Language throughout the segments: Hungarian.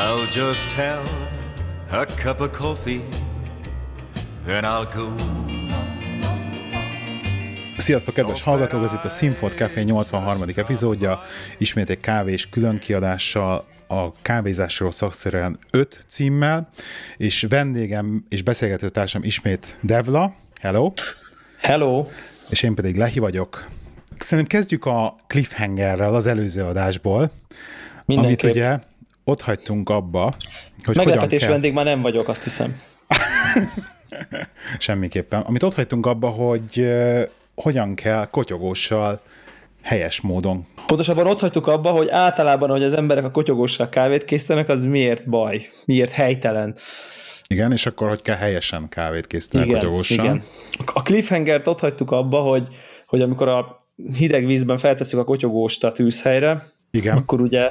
I'll just have a cup of coffee, then I'll go. Sziasztok, kedves hallgatók! Ez itt a Sinfot Café 83. epizódja. Ismét egy kávés különkiadással a kávézásról szakszerűen 5 címmel, és vendégem és beszélgető társam ismét Devla. Hello! Hello! És én pedig Lehi vagyok. Szerintem kezdjük a cliffhangerrel az előző adásból, Mindenképp. amit ugye ott hagytunk abba, hogy Meglepetés kell... vendég már nem vagyok, azt hiszem. Semmiképpen. Amit ott hagytunk abba, hogy uh, hogyan kell kotyogóssal helyes módon. Pontosabban ott hagytuk abba, hogy általában, hogy az emberek a kotyogóssal kávét készítenek, az miért baj, miért helytelen. Igen, és akkor hogy kell helyesen kávét készíteni igen, kotyogóssal. Igen. A cliffhangert ott hagytuk abba, hogy, hogy amikor a hideg vízben feltesszük a kotyogóst a tűzhelyre, igen. akkor ugye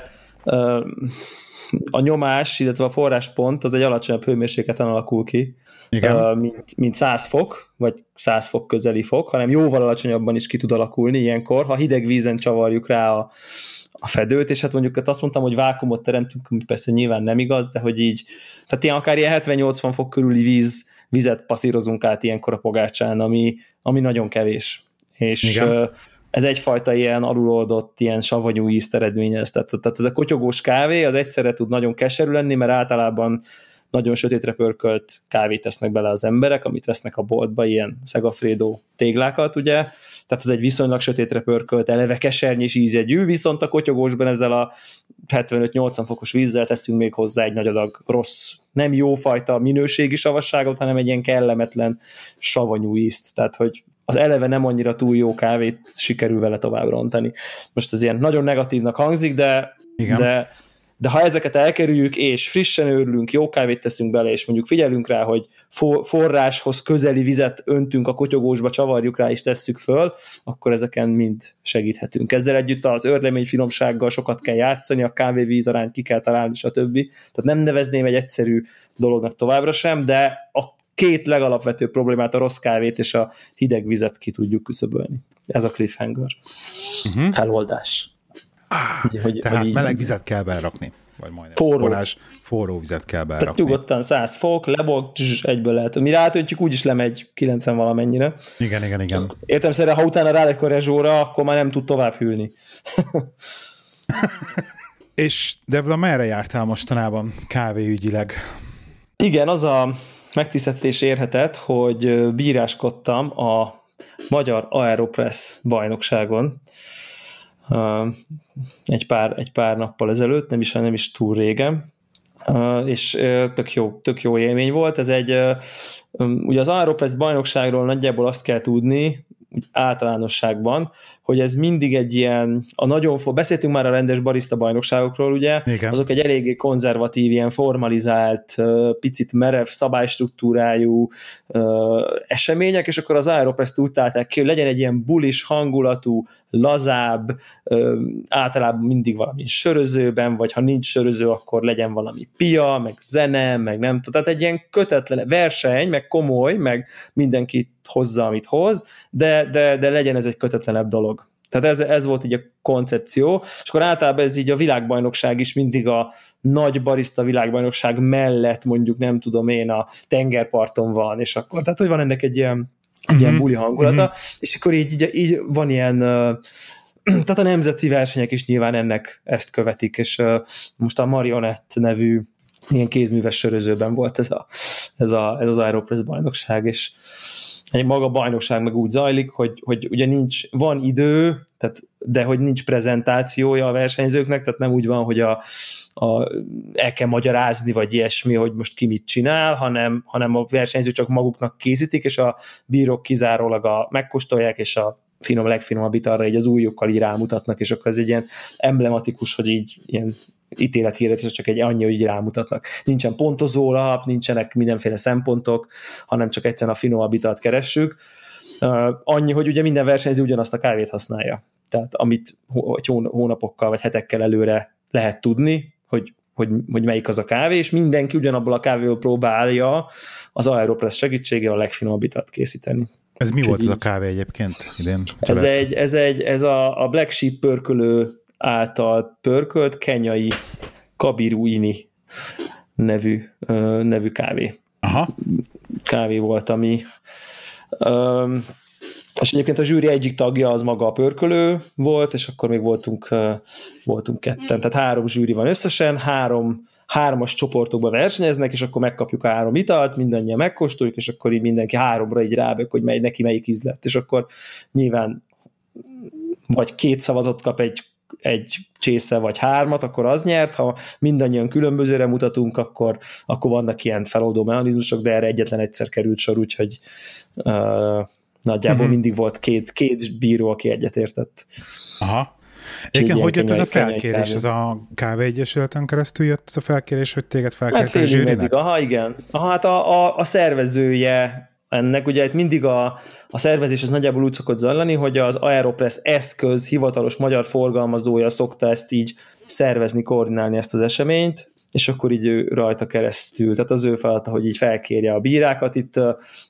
a nyomás, illetve a forráspont az egy alacsonyabb hőmérsékleten alakul ki, Igen. mint, mint 100 fok, vagy 100 fok közeli fok, hanem jóval alacsonyabban is ki tud alakulni ilyenkor, ha hideg vízen csavarjuk rá a, a fedőt, és hát mondjuk azt mondtam, hogy vákumot teremtünk, ami persze nyilván nem igaz, de hogy így, tehát ilyen akár ilyen 70-80 fok körüli víz, vizet passzírozunk át ilyenkor a pogácsán, ami, ami nagyon kevés. És Igen ez egyfajta ilyen aluloldott, ilyen savanyú ízt eredményez. Tehát, tehát ez a kotyogós kávé az egyszerre tud nagyon keserű lenni, mert általában nagyon sötétre pörkölt kávét tesznek bele az emberek, amit vesznek a boltba, ilyen szegafrédó téglákat, ugye, tehát ez egy viszonylag sötétre pörkölt, eleve kesernyés ízjegyű, viszont a kotyogósban ezzel a 75-80 fokos vízzel teszünk még hozzá egy nagy adag rossz, nem jó fajta minőségi savasságot, hanem egy ilyen kellemetlen savanyú ízt, tehát hogy az eleve nem annyira túl jó kávét sikerül vele tovább rontani. Most ez ilyen nagyon negatívnak hangzik, de, Igen. de de ha ezeket elkerüljük, és frissen őrülünk, jó kávét teszünk bele, és mondjuk figyelünk rá, hogy forráshoz közeli vizet öntünk a kotyogósba, csavarjuk rá és tesszük föl, akkor ezeken mind segíthetünk. Ezzel együtt az örlemény finomsággal sokat kell játszani, a kávé-víz arányt ki kell találni, stb. Tehát nem nevezném egy egyszerű dolognak továbbra sem, de a két legalapvető problémát, a rossz kávét és a hideg vizet ki tudjuk küszöbölni. Ez a cliffhanger. Uh-huh. Feloldás. Ah, Ugye, hogy, tehát hogy meleg vizet kell berakni. Vagy majdnem. Forró. Forrás, forró vizet kell berakni. Tehát nyugodtan 100 fok, lebog, egyből lehet. Mi rátöntjük, úgyis lemegy 90 valamennyire. Igen, igen, igen. Értem szerint, ha utána rálegy a rezsóra, akkor már nem tud tovább hűlni. És Devla, merre jártál mostanában kávéügyileg? Igen, az a megtiszteltetés érhetett, hogy bíráskodtam a Magyar Aeropress bajnokságon egy pár, egy pár nappal ezelőtt, nem is, nem is túl régen, és tök jó, tök jó élmény volt. Ez egy, ugye az Aeropress bajnokságról nagyjából azt kell tudni, általánosságban, hogy ez mindig egy ilyen, a nagyon, beszéltünk már a rendes barista bajnokságokról, ugye, Igen. azok egy eléggé konzervatív, ilyen formalizált, picit merev szabálystruktúrájú események, és akkor az Aeropress-t úgy találták ki, hogy legyen egy ilyen bulis hangulatú, lazább, általában mindig valami sörözőben, vagy ha nincs söröző, akkor legyen valami pia, meg zene, meg nem tudom, tehát egy ilyen kötetlen verseny, meg komoly, meg mindenki hozza, amit hoz, de, de, de legyen ez egy kötetlenebb dolog. Tehát ez, ez volt így a koncepció, és akkor általában ez így a világbajnokság is mindig a nagy barista világbajnokság mellett mondjuk nem tudom én a tengerparton van, és akkor, tehát hogy van ennek egy ilyen, egy ilyen mhm. buli hangulata, uh-huh. és akkor így, így, így van ilyen tehát a nemzeti versenyek is nyilván ennek ezt követik, és most a Marionett nevű ilyen kézműves sörözőben volt ez, a, ez, a, ez az Aeropress bajnokság, és egy maga bajnokság meg úgy zajlik, hogy, hogy ugye nincs, van idő, tehát, de hogy nincs prezentációja a versenyzőknek, tehát nem úgy van, hogy a, a, el kell magyarázni, vagy ilyesmi, hogy most ki mit csinál, hanem, hanem a versenyzők csak maguknak készítik, és a bírók kizárólag a, megkóstolják, és a finom, legfinomabb arra így az újjukkal így rámutatnak, és akkor ez egy ilyen emblematikus, hogy így ilyen ítélethirdetés, csak egy annyi, hogy így rámutatnak. Nincsen pontozó lap, nincsenek mindenféle szempontok, hanem csak egyszerűen a finomabb italt keressük. Uh, annyi, hogy ugye minden versenyző ugyanazt a kávét használja. Tehát amit hónapokkal vagy hetekkel előre lehet tudni, hogy, hogy, hogy melyik az a kávé, és mindenki ugyanabból a kávéból próbálja az Aeropress segítségével a legfinomabb italt készíteni. Ez mi Úgy volt ez a kávé egyébként idén? Ez, egy, ez, egy, ez a, a Black Sheep pörkölő által pörkölt kenyai kabiruini nevű, nevű kávé. Aha. Kávé volt, ami és egyébként a zsűri egyik tagja az maga a pörkölő volt, és akkor még voltunk, voltunk ketten. Tehát három zsűri van összesen, három, hármas csoportokba versenyeznek, és akkor megkapjuk a három italt, mindannyian megkóstoljuk, és akkor így mindenki háromra így rábök, hogy mely, neki melyik íz lett. És akkor nyilván vagy két szavazott kap egy egy csésze vagy hármat, akkor az nyert, ha mindannyian különbözőre mutatunk, akkor, akkor vannak ilyen feloldó mechanizmusok, de erre egyetlen egyszer került sor, úgyhogy uh, Nagyjából uh-huh. mindig volt két, két bíró, aki egyetértett. Aha. Igen, hogy jött ez a felkérés? Ez a kávé egyesületen keresztül jött ez a felkérés, hogy téged felkértek hát a zsűrinek? Aha, igen. Aha, hát a, a, a szervezője ennek, ugye itt mindig a, a szervezés az nagyjából úgy szokott zajlani, hogy az Aeropress eszköz hivatalos magyar forgalmazója szokta ezt így szervezni, koordinálni ezt az eseményt, és akkor így ő rajta keresztül, tehát az ő feladata, hogy így felkérje a bírákat, itt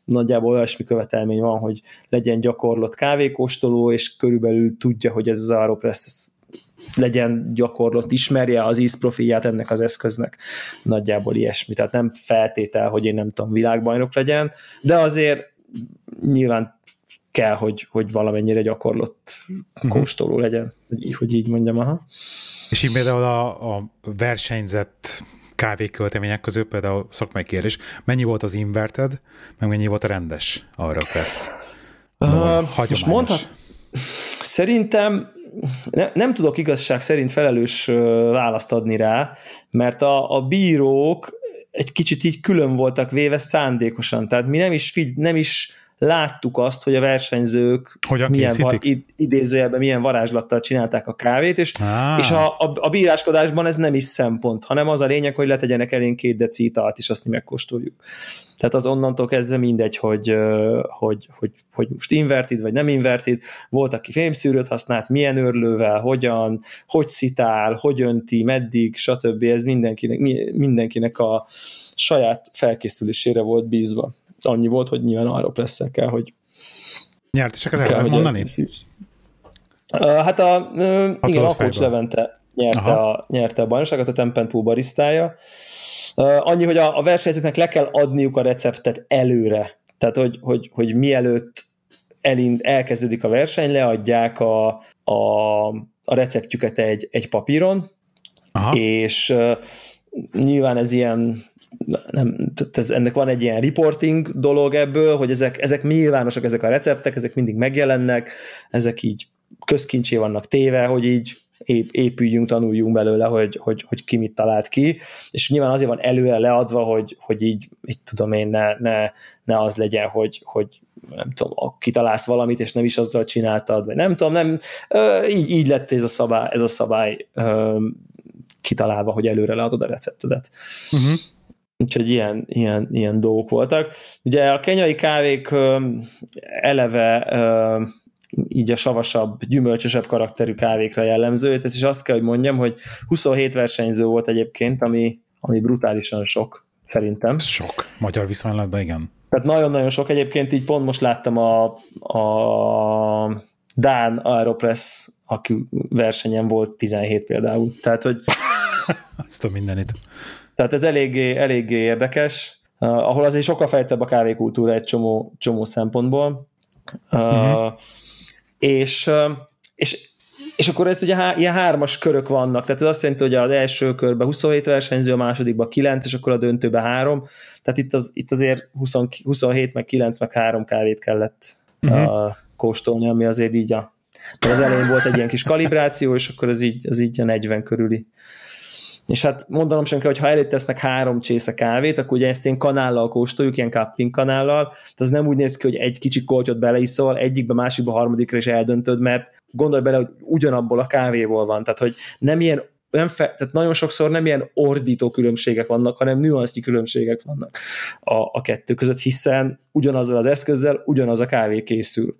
nagyjából olyasmi követelmény van, hogy legyen gyakorlott kávékóstoló, és körülbelül tudja, hogy ez az Aeropress legyen gyakorlott, ismerje az ízprofilját ennek az eszköznek, nagyjából ilyesmi, tehát nem feltétel, hogy én nem tudom, világbajnok legyen, de azért nyilván kell, hogy, hogy valamennyire gyakorlott uh-huh. kóstoló legyen, hogy, hogy így mondjam, aha. És így például a, a versenyzett kávéköltemények közül például szakmai kérdés, mennyi volt az inverted, meg mennyi volt a rendes arra lesz? Uh, most mondhat, szerintem ne, nem tudok igazság szerint felelős választ adni rá, mert a, a bírók egy kicsit így külön voltak véve szándékosan, tehát mi nem is, figy, nem is láttuk azt, hogy a versenyzők Hogyan milyen var, idézőjelben milyen varázslattal csinálták a kávét, és, ah. és a, a, a bíráskodásban ez nem is szempont, hanem az a lényeg, hogy letegyenek elénk két deci italt, és azt mi megkóstoljuk. Tehát az onnantól kezdve mindegy, hogy, hogy, hogy, hogy most invertid, vagy nem invertid, volt, aki fémszűrőt használt, milyen örlővel, hogyan, hogy szitál, hogy önti, meddig, stb. Ez mindenkinek, mindenkinek a saját felkészülésére volt bízva annyi volt, hogy nyilván arra lesz kell, hogy Nyerteseket el lehet mondani? Uh, hát a, uh, igen, Alkocs Levente nyerte a, nyerte a bajnokságot, a Tempenpool barisztája. Uh, annyi, hogy a, a versenyzőknek le kell adniuk a receptet előre. Tehát, hogy, hogy, hogy mielőtt elind, elkezdődik a verseny, leadják a, a, a receptjüket egy, egy papíron, Aha. és uh, nyilván ez ilyen nem, ez, ennek van egy ilyen reporting dolog ebből, hogy ezek, ezek nyilvánosak, ezek a receptek, ezek mindig megjelennek, ezek így közkincsé vannak téve, hogy így épüljünk, tanuljunk belőle, hogy, hogy, hogy ki mit talált ki, és nyilván azért van előre leadva, hogy, hogy így, így tudom én, ne, ne, ne az legyen, hogy, hogy nem tudom, kitalálsz valamit, és nem is azzal csináltad, vagy nem tudom, nem, így, így lett ez a szabály, ez a szabály kitalálva, hogy előre leadod a receptedet. Uh-huh. Úgyhogy ilyen, ilyen, ilyen dolgok voltak. Ugye a kenyai kávék eleve így a savasabb, gyümölcsösebb karakterű kávékra jellemző, ez is azt kell, hogy mondjam, hogy 27 versenyző volt egyébként, ami, ami brutálisan sok, szerintem. Sok. Magyar viszonylatban, igen. Tehát nagyon-nagyon sok. Egyébként így pont most láttam a, a Dán Aeropress, aki versenyen volt 17 például. Tehát, hogy azt a mindenit. Tehát ez eléggé, eléggé érdekes, uh, ahol azért sokkal fejtebb a kávékultúra egy csomó, csomó szempontból. Uh-huh. Uh, és, uh, és, és akkor ez ugye há, ilyen hármas körök vannak, tehát ez azt jelenti, hogy az első körben 27 versenyző, a másodikban 9, és akkor a döntőben 3, tehát itt, az, itt azért 20, 27, meg 9, meg 3 kávét kellett uh-huh. uh, kóstolni, ami azért így a az elején volt egy ilyen kis kalibráció, és akkor az így, az így a 40 körüli és hát mondanom sem kell, hogy ha elé tesznek három csésze kávét, akkor ugye ezt én kanállal kóstoljuk, ilyen cupping kanállal, tehát ez nem úgy néz ki, hogy egy kicsi koltyot beleiszol, egyikbe, másikba, harmadikra is eldöntöd, mert gondolj bele, hogy ugyanabból a kávéból van, tehát hogy nem ilyen nem fe, tehát nagyon sokszor nem ilyen ordító különbségek vannak, hanem nüansznyi különbségek vannak a, a kettő között, hiszen ugyanazzal az eszközzel ugyanaz a kávé készül.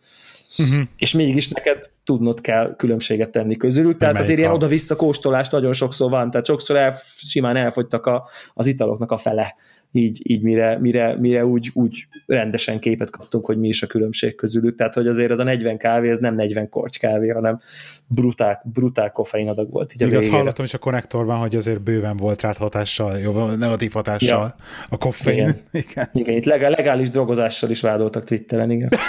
Uh-huh. és mégis neked tudnod kell különbséget tenni közülük, tehát azért ilyen oda-vissza kóstolás nagyon sokszor van, tehát sokszor el, simán elfogytak a, az italoknak a fele így, így mire, mire, mire úgy, úgy rendesen képet kaptunk, hogy mi is a különbség közülük. Tehát, hogy azért az a 40 kávé, ez nem 40 korty kávé, hanem brutál, brutál koffein adag volt. Így Igaz, hallottam is a konnektorban, hogy azért bőven volt rá hatással, jó, negatív hatással ja. a koffein. Igen. igen. igen, itt legális drogozással is vádoltak Twitteren, igen.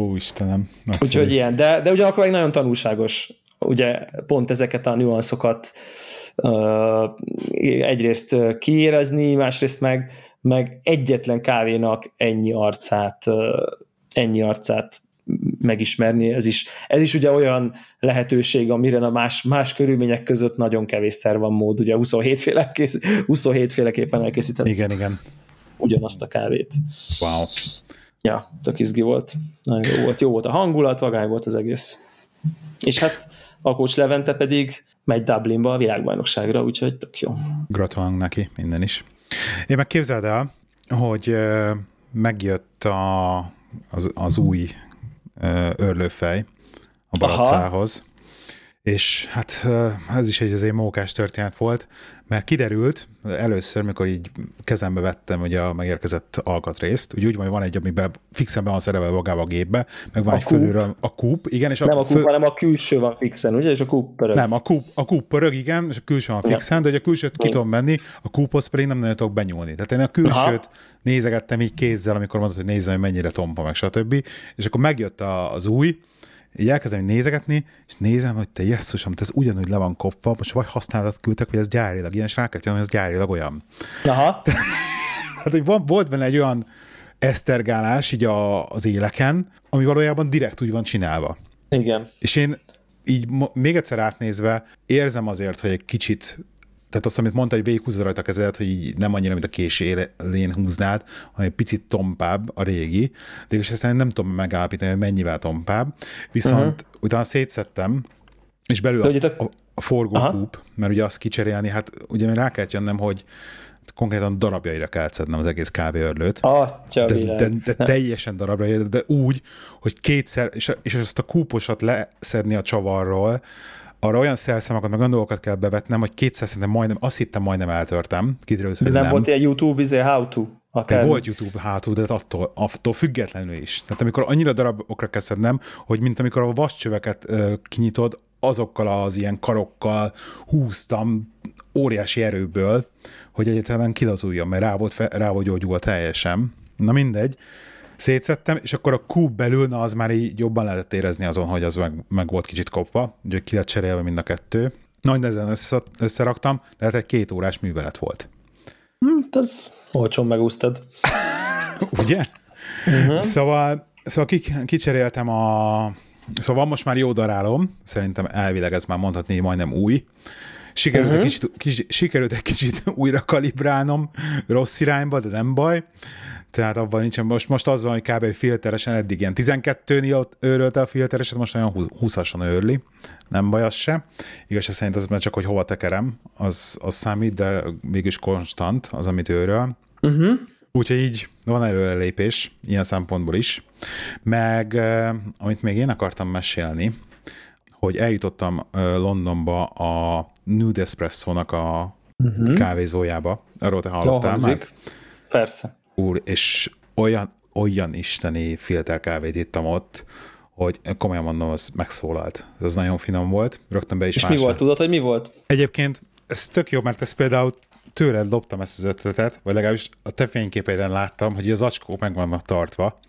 Ó, Istenem. Úgyhogy ilyen, de, de ugyanakkor meg nagyon tanulságos ugye pont ezeket a nüanszokat egyrészt kiérezni, másrészt meg, meg egyetlen kávénak ennyi arcát, ennyi arcát megismerni, ez is, ez is ugye olyan lehetőség, amire a más, más körülmények között nagyon kevésszer van mód, ugye 27, féle kész, 27 féleképpen elkészített igen, igen. ugyanazt a kávét. Wow. Ja, tök izgi volt. Nagyon jó volt. Jó volt a hangulat, vagány volt az egész. És hát Akócs Levente pedig megy Dublinba a világbajnokságra, úgyhogy tök jó. Gratulálunk neki, minden is. Én meg képzeld el, hogy megjött a, az, az új örlőfej a baracához, és hát ez is egy azért mókás történet volt, mert kiderült, először, mikor így kezembe vettem ugye a megérkezett alkatrészt, úgy, úgy van, hogy van egy, amiben fixen be van szerelve magába a gépbe, meg van a egy kúp. fölülről a kúp, igen, és Nem a, a kúp, föl... hanem a külső van fixen, ugye, és a kúp pörög. Nem, a kúp, a kúp pörög, igen, és a külső van fixen, ja. de hogy a külsőt ki tudom menni, a kúphoz pedig nem nagyon tudok benyúlni. Tehát én a külsőt Aha. nézegettem így kézzel, amikor mondod, hogy nézzem, hogy mennyire tompa, meg stb. És akkor megjött az új, így elkezdem nézegetni, és nézem, hogy te jesszusom, ez ugyanúgy le van kopva, most vagy használatot küldtek, hogy ez gyárilag ilyen, és rá kell hogy ez gyárilag olyan. Aha. hát, hogy van, volt benne egy olyan esztergálás így a, az éleken, ami valójában direkt úgy van csinálva. Igen. És én így még egyszer átnézve érzem azért, hogy egy kicsit tehát azt, amit mondta, hogy végighúzza rajta kezedet, hogy így nem annyira, mint a kés élén húznád, hanem egy picit tompább a régi, de és aztán nem tudom megállapítani, hogy mennyivel tompább. Viszont uh-huh. utána szétszettem, és belül a, a, a forgókúp, mert ugye azt kicserélni, hát ugye rá kellett jönnöm, hogy konkrétan darabjaira kell szednem az egész kávéörlőt. Atya de, de, de, teljesen darabjaira, de úgy, hogy kétszer, és, és ezt a kúposat leszedni a csavarról, arra olyan szerszámokat, meg olyan dolgokat kell bevetnem, hogy kétszer szerintem majdnem, azt hittem majdnem eltörtem. Kiderült, hogy nem, nem. volt ilyen YouTube, izé, how to? Akár. De volt YouTube hátul, de attól, attól függetlenül is. Tehát amikor annyira darabokra kezdem, hogy mint amikor a vascsöveket ö, kinyitod, azokkal az ilyen karokkal húztam óriási erőből, hogy egyáltalán kilazuljon, mert rá volt, rá volt gyógyulva teljesen. Na mindegy szétszettem, és akkor a kúp belül, na az már így jobban lehetett érezni azon, hogy az meg, meg volt kicsit kopva, ugye ki lett cserélve mind a kettő. Nagy ezen össze, összeraktam, de hát egy két órás művelet volt. Hm, ez olcsón megúsztad. ugye? Uh-huh. Szóval, szóval kicseréltem a... Szóval most már jó darálom, szerintem elvileg ez már mondhatni majdnem új. Sikerült, uh-huh. egy kicsit, kicsit, sikerült egy kicsit újra kalibrálnom rossz irányba, de nem baj tehát abban nincsen, most, most az van, hogy kb. filteresen eddig ilyen 12-nél őrölte a filtereset, most olyan 20-asan őrli, nem baj az se. Igaz, szerint az csak, hogy hova tekerem, az, az számít, de mégis konstant az, amit őről. Uh-huh. Úgyhogy így van előrelépés ilyen szempontból is. Meg, eh, amit még én akartam mesélni, hogy eljutottam eh, Londonba a Nude Espresso-nak a uh-huh. kávézójába. Arról te hallottál már? Persze úr, és olyan, olyan isteni filterkávét ittam ott, hogy komolyan mondom, az megszólalt. Ez nagyon finom volt, rögtön be is És mi volt, tudod, hogy mi volt? Egyébként ez tök jó, mert ez például tőled loptam ezt az ötletet, vagy legalábbis a te fényképeiden láttam, hogy az acskók meg vannak tartva,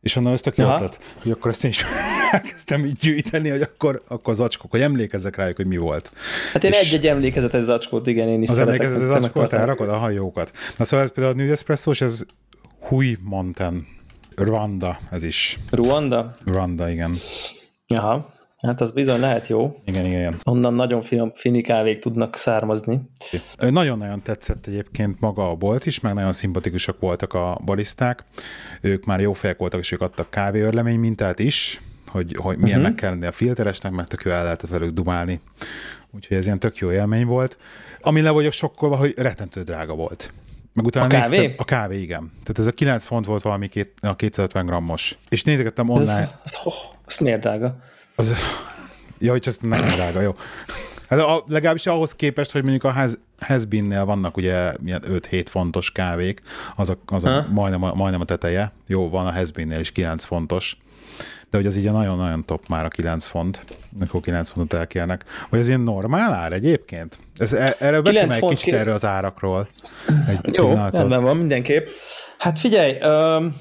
és onnan ezt a ötlet, hogy akkor ezt én is elkezdtem így gyűjteni, hogy akkor, akkor az acskók, hogy emlékezzek rájuk, hogy mi volt. Hát én egy-egy emlékezetes zacskót, igen, én is az emlékezetes zacskót elrakod a hajókat. Na szóval ez például a Nude espresso ez Hui Mountain, Rwanda, ez is. Rwanda? Rwanda, igen. Aha. Hát az bizony lehet jó. Igen, igen, igen. Onnan nagyon finom finikávék tudnak származni. Nagyon-nagyon tetszett egyébként maga a bolt is, meg nagyon szimpatikusak voltak a baliszták. Ők már jó fejek voltak, és ők adtak kávéörlemény mintát is, hogy, hogy milyennek uh-huh. kell lenni a filteresnek, mert tök jó el lehetett velük dumálni. Úgyhogy ez ilyen tök jó élmény volt. Ami le vagyok sokkolva, hogy rettentő drága volt. Meg utána A kávé? Néztem, a kávé, igen. Tehát ez a 9 font volt valami két, a 250 grammos. És nézegettem online. Ez, ez, oh, ez miért drága? Az, ja, hogy ez nem drága, jó. Hát a, legalábbis ahhoz képest, hogy mondjuk a Has, Hasbinnél vannak ugye milyen 5-7 fontos kávék, az a, az a majdnem, a, majdnem a teteje. Jó, van a Hasbinnél is 9 fontos. De hogy az így nagyon-nagyon top már a 9 font, akkor 9 fontot elkérnek. Vagy az ilyen normál ár egyébként? Ez, e- erről beszélj egy kicsit erről az árakról. Egy Jó, rendben van, mindenképp. Hát figyelj, öm,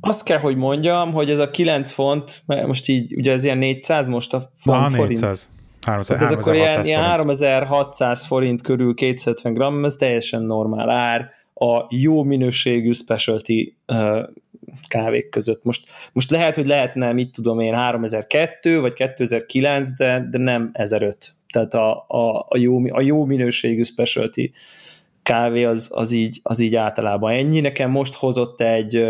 azt kell, hogy mondjam, hogy ez a 9 font, mert most így, ugye ez ilyen 400 most a font Na, forint. 400. 300, ez akkor ilyen, ilyen 3600 forint körül 270 gram, ez teljesen normál ár a jó minőségű specialty uh, kávék között. Most, most lehet, hogy lehetne, mit tudom én, 3002 vagy 2009, de, de nem 1005. Tehát a, a, a, jó, a jó minőségű specialty kávé az, az, így, az így általában ennyi. Nekem most hozott egy,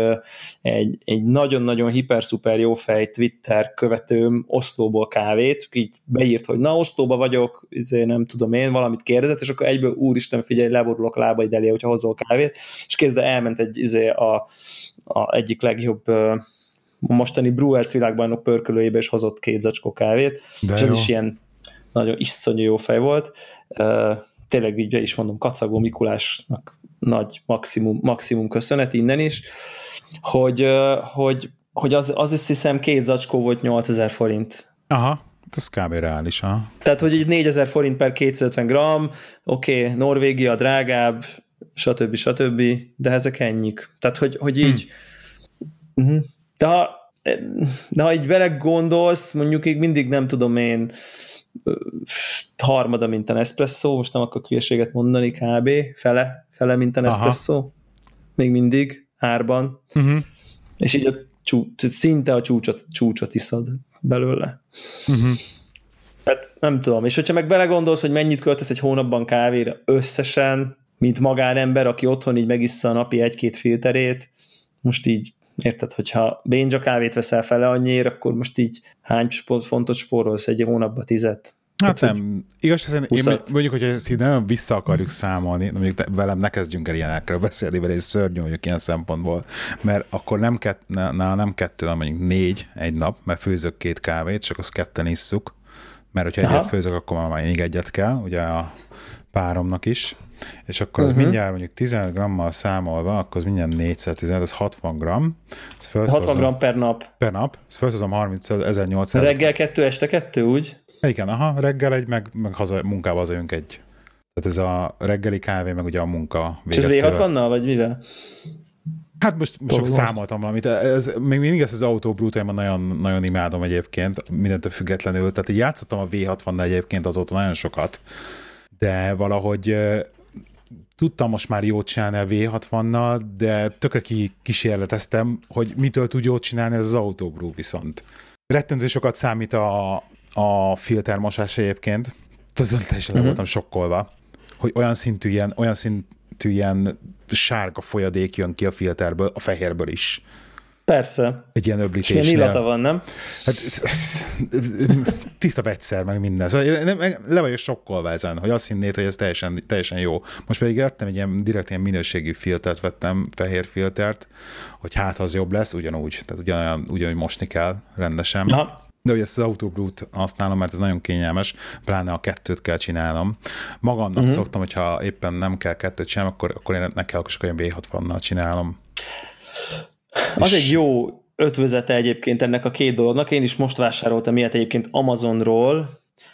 egy, egy nagyon-nagyon hiper-szuper jó fej Twitter követőm Oszlóból kávét, így beírt, hogy na, Oszlóba vagyok, izé, nem tudom én, valamit kérdezett, és akkor egyből úristen, figyelj, leborulok lábaid elé, hogyha hozol kávét, és kézde elment egy izé, a, a egyik legjobb mostani Brewers világbajnok pörkölőjébe, és hozott két zacskó kávét, De és jó. ez is ilyen nagyon iszonyú jó fej volt tényleg így is mondom, Kacagó Mikulásnak nagy maximum, maximum köszönet innen is, hogy, hogy, hogy az, az is hiszem két zacskó volt 8000 forint. Aha, ez kb. reális, ha? Tehát, hogy így 4000 forint per 250 gram, oké, okay, Norvégia drágább, stb. stb., de ezek ennyik. Tehát, hogy, hogy így hm. de ha, de ha így belegondolsz, mondjuk így mindig nem tudom én, harmada, mint a Nespresso, most nem akarok hülyeséget mondani, kb. fele, fele, mint a Nespresso, Aha. még mindig árban, uh-huh. és így a csú, szinte a csúcsot, csúcsot iszod belőle. Uh-huh. Hát nem tudom, és hogyha meg belegondolsz, hogy mennyit költesz egy hónapban kávéra összesen, mint magánember, aki otthon így megissza a napi egy-két filterét, most így Érted, hogyha bénja kávét veszel fele annyiért, akkor most így hány fontos spórolsz egy hónapba tizet? Hát Tehát, nem. Igaz, én mondjuk, hogy ezt így nagyon vissza akarjuk számolni, mondjuk velem ne kezdjünk el ilyenekről beszélni, mert én szörnyű vagyok ilyen szempontból, mert akkor nem, kett, na, nem kettő, hanem mondjuk négy egy nap, mert főzök két kávét, csak azt ketten isszuk, mert hogyha Aha. egyet főzök, akkor már még egyet kell, ugye a páromnak is, és akkor az uh-huh. mindjárt mondjuk 15 grammal számolva, akkor az mindjárt 415, az 60 gram. 60 gram per nap. Per nap, ezt felszozom 30 1800. Reggel kettő, este kettő, úgy? Igen, aha, reggel egy, meg, meg haza, munkába hazajönk egy. Tehát ez a reggeli kávé, meg ugye a munka És ez V60-nal, vagy mivel? Hát most, sok számoltam valamit. Ez, még mindig ezt az autó nagyon, nagyon imádom egyébként, mindentől függetlenül. Tehát így játszottam a V60-nal egyébként azóta nagyon sokat, de valahogy tudtam most már jót csinálni a V60-nal, de tökre ki kísérleteztem, hogy mitől tud jót csinálni ez az autóbrú viszont. Rettentő sokat számít a, a filtermosás egyébként. Azon teljesen uh-huh. voltam sokkolva, hogy olyan szintű ilyen, olyan szintű ilyen sárga folyadék jön ki a filterből, a fehérből is. Persze. Egy ilyen öblítésnél. És illata van, nem? Hát, tiszta vegyszer, meg minden. Szóval nem, le vagyok sokkolva ezen, hogy azt hinnéd, hogy ez teljesen, teljesen jó. Most pedig vettem egy ilyen direkt ilyen minőségű filtert, vettem fehér filtert, hogy hát az jobb lesz, ugyanúgy. Tehát ugyanolyan, ugyanúgy mosni kell rendesen. Aha. De hogy ezt az autobrút használom, mert ez nagyon kényelmes, pláne a kettőt kell csinálnom. Magamnak uh-huh. szoktam, hogyha éppen nem kell kettőt sem, akkor, akkor én nekem csak olyan V60-nal csinálom. Az és... egy jó ötvözete egyébként ennek a két dolognak. Én is most vásároltam ilyet egyébként Amazonról.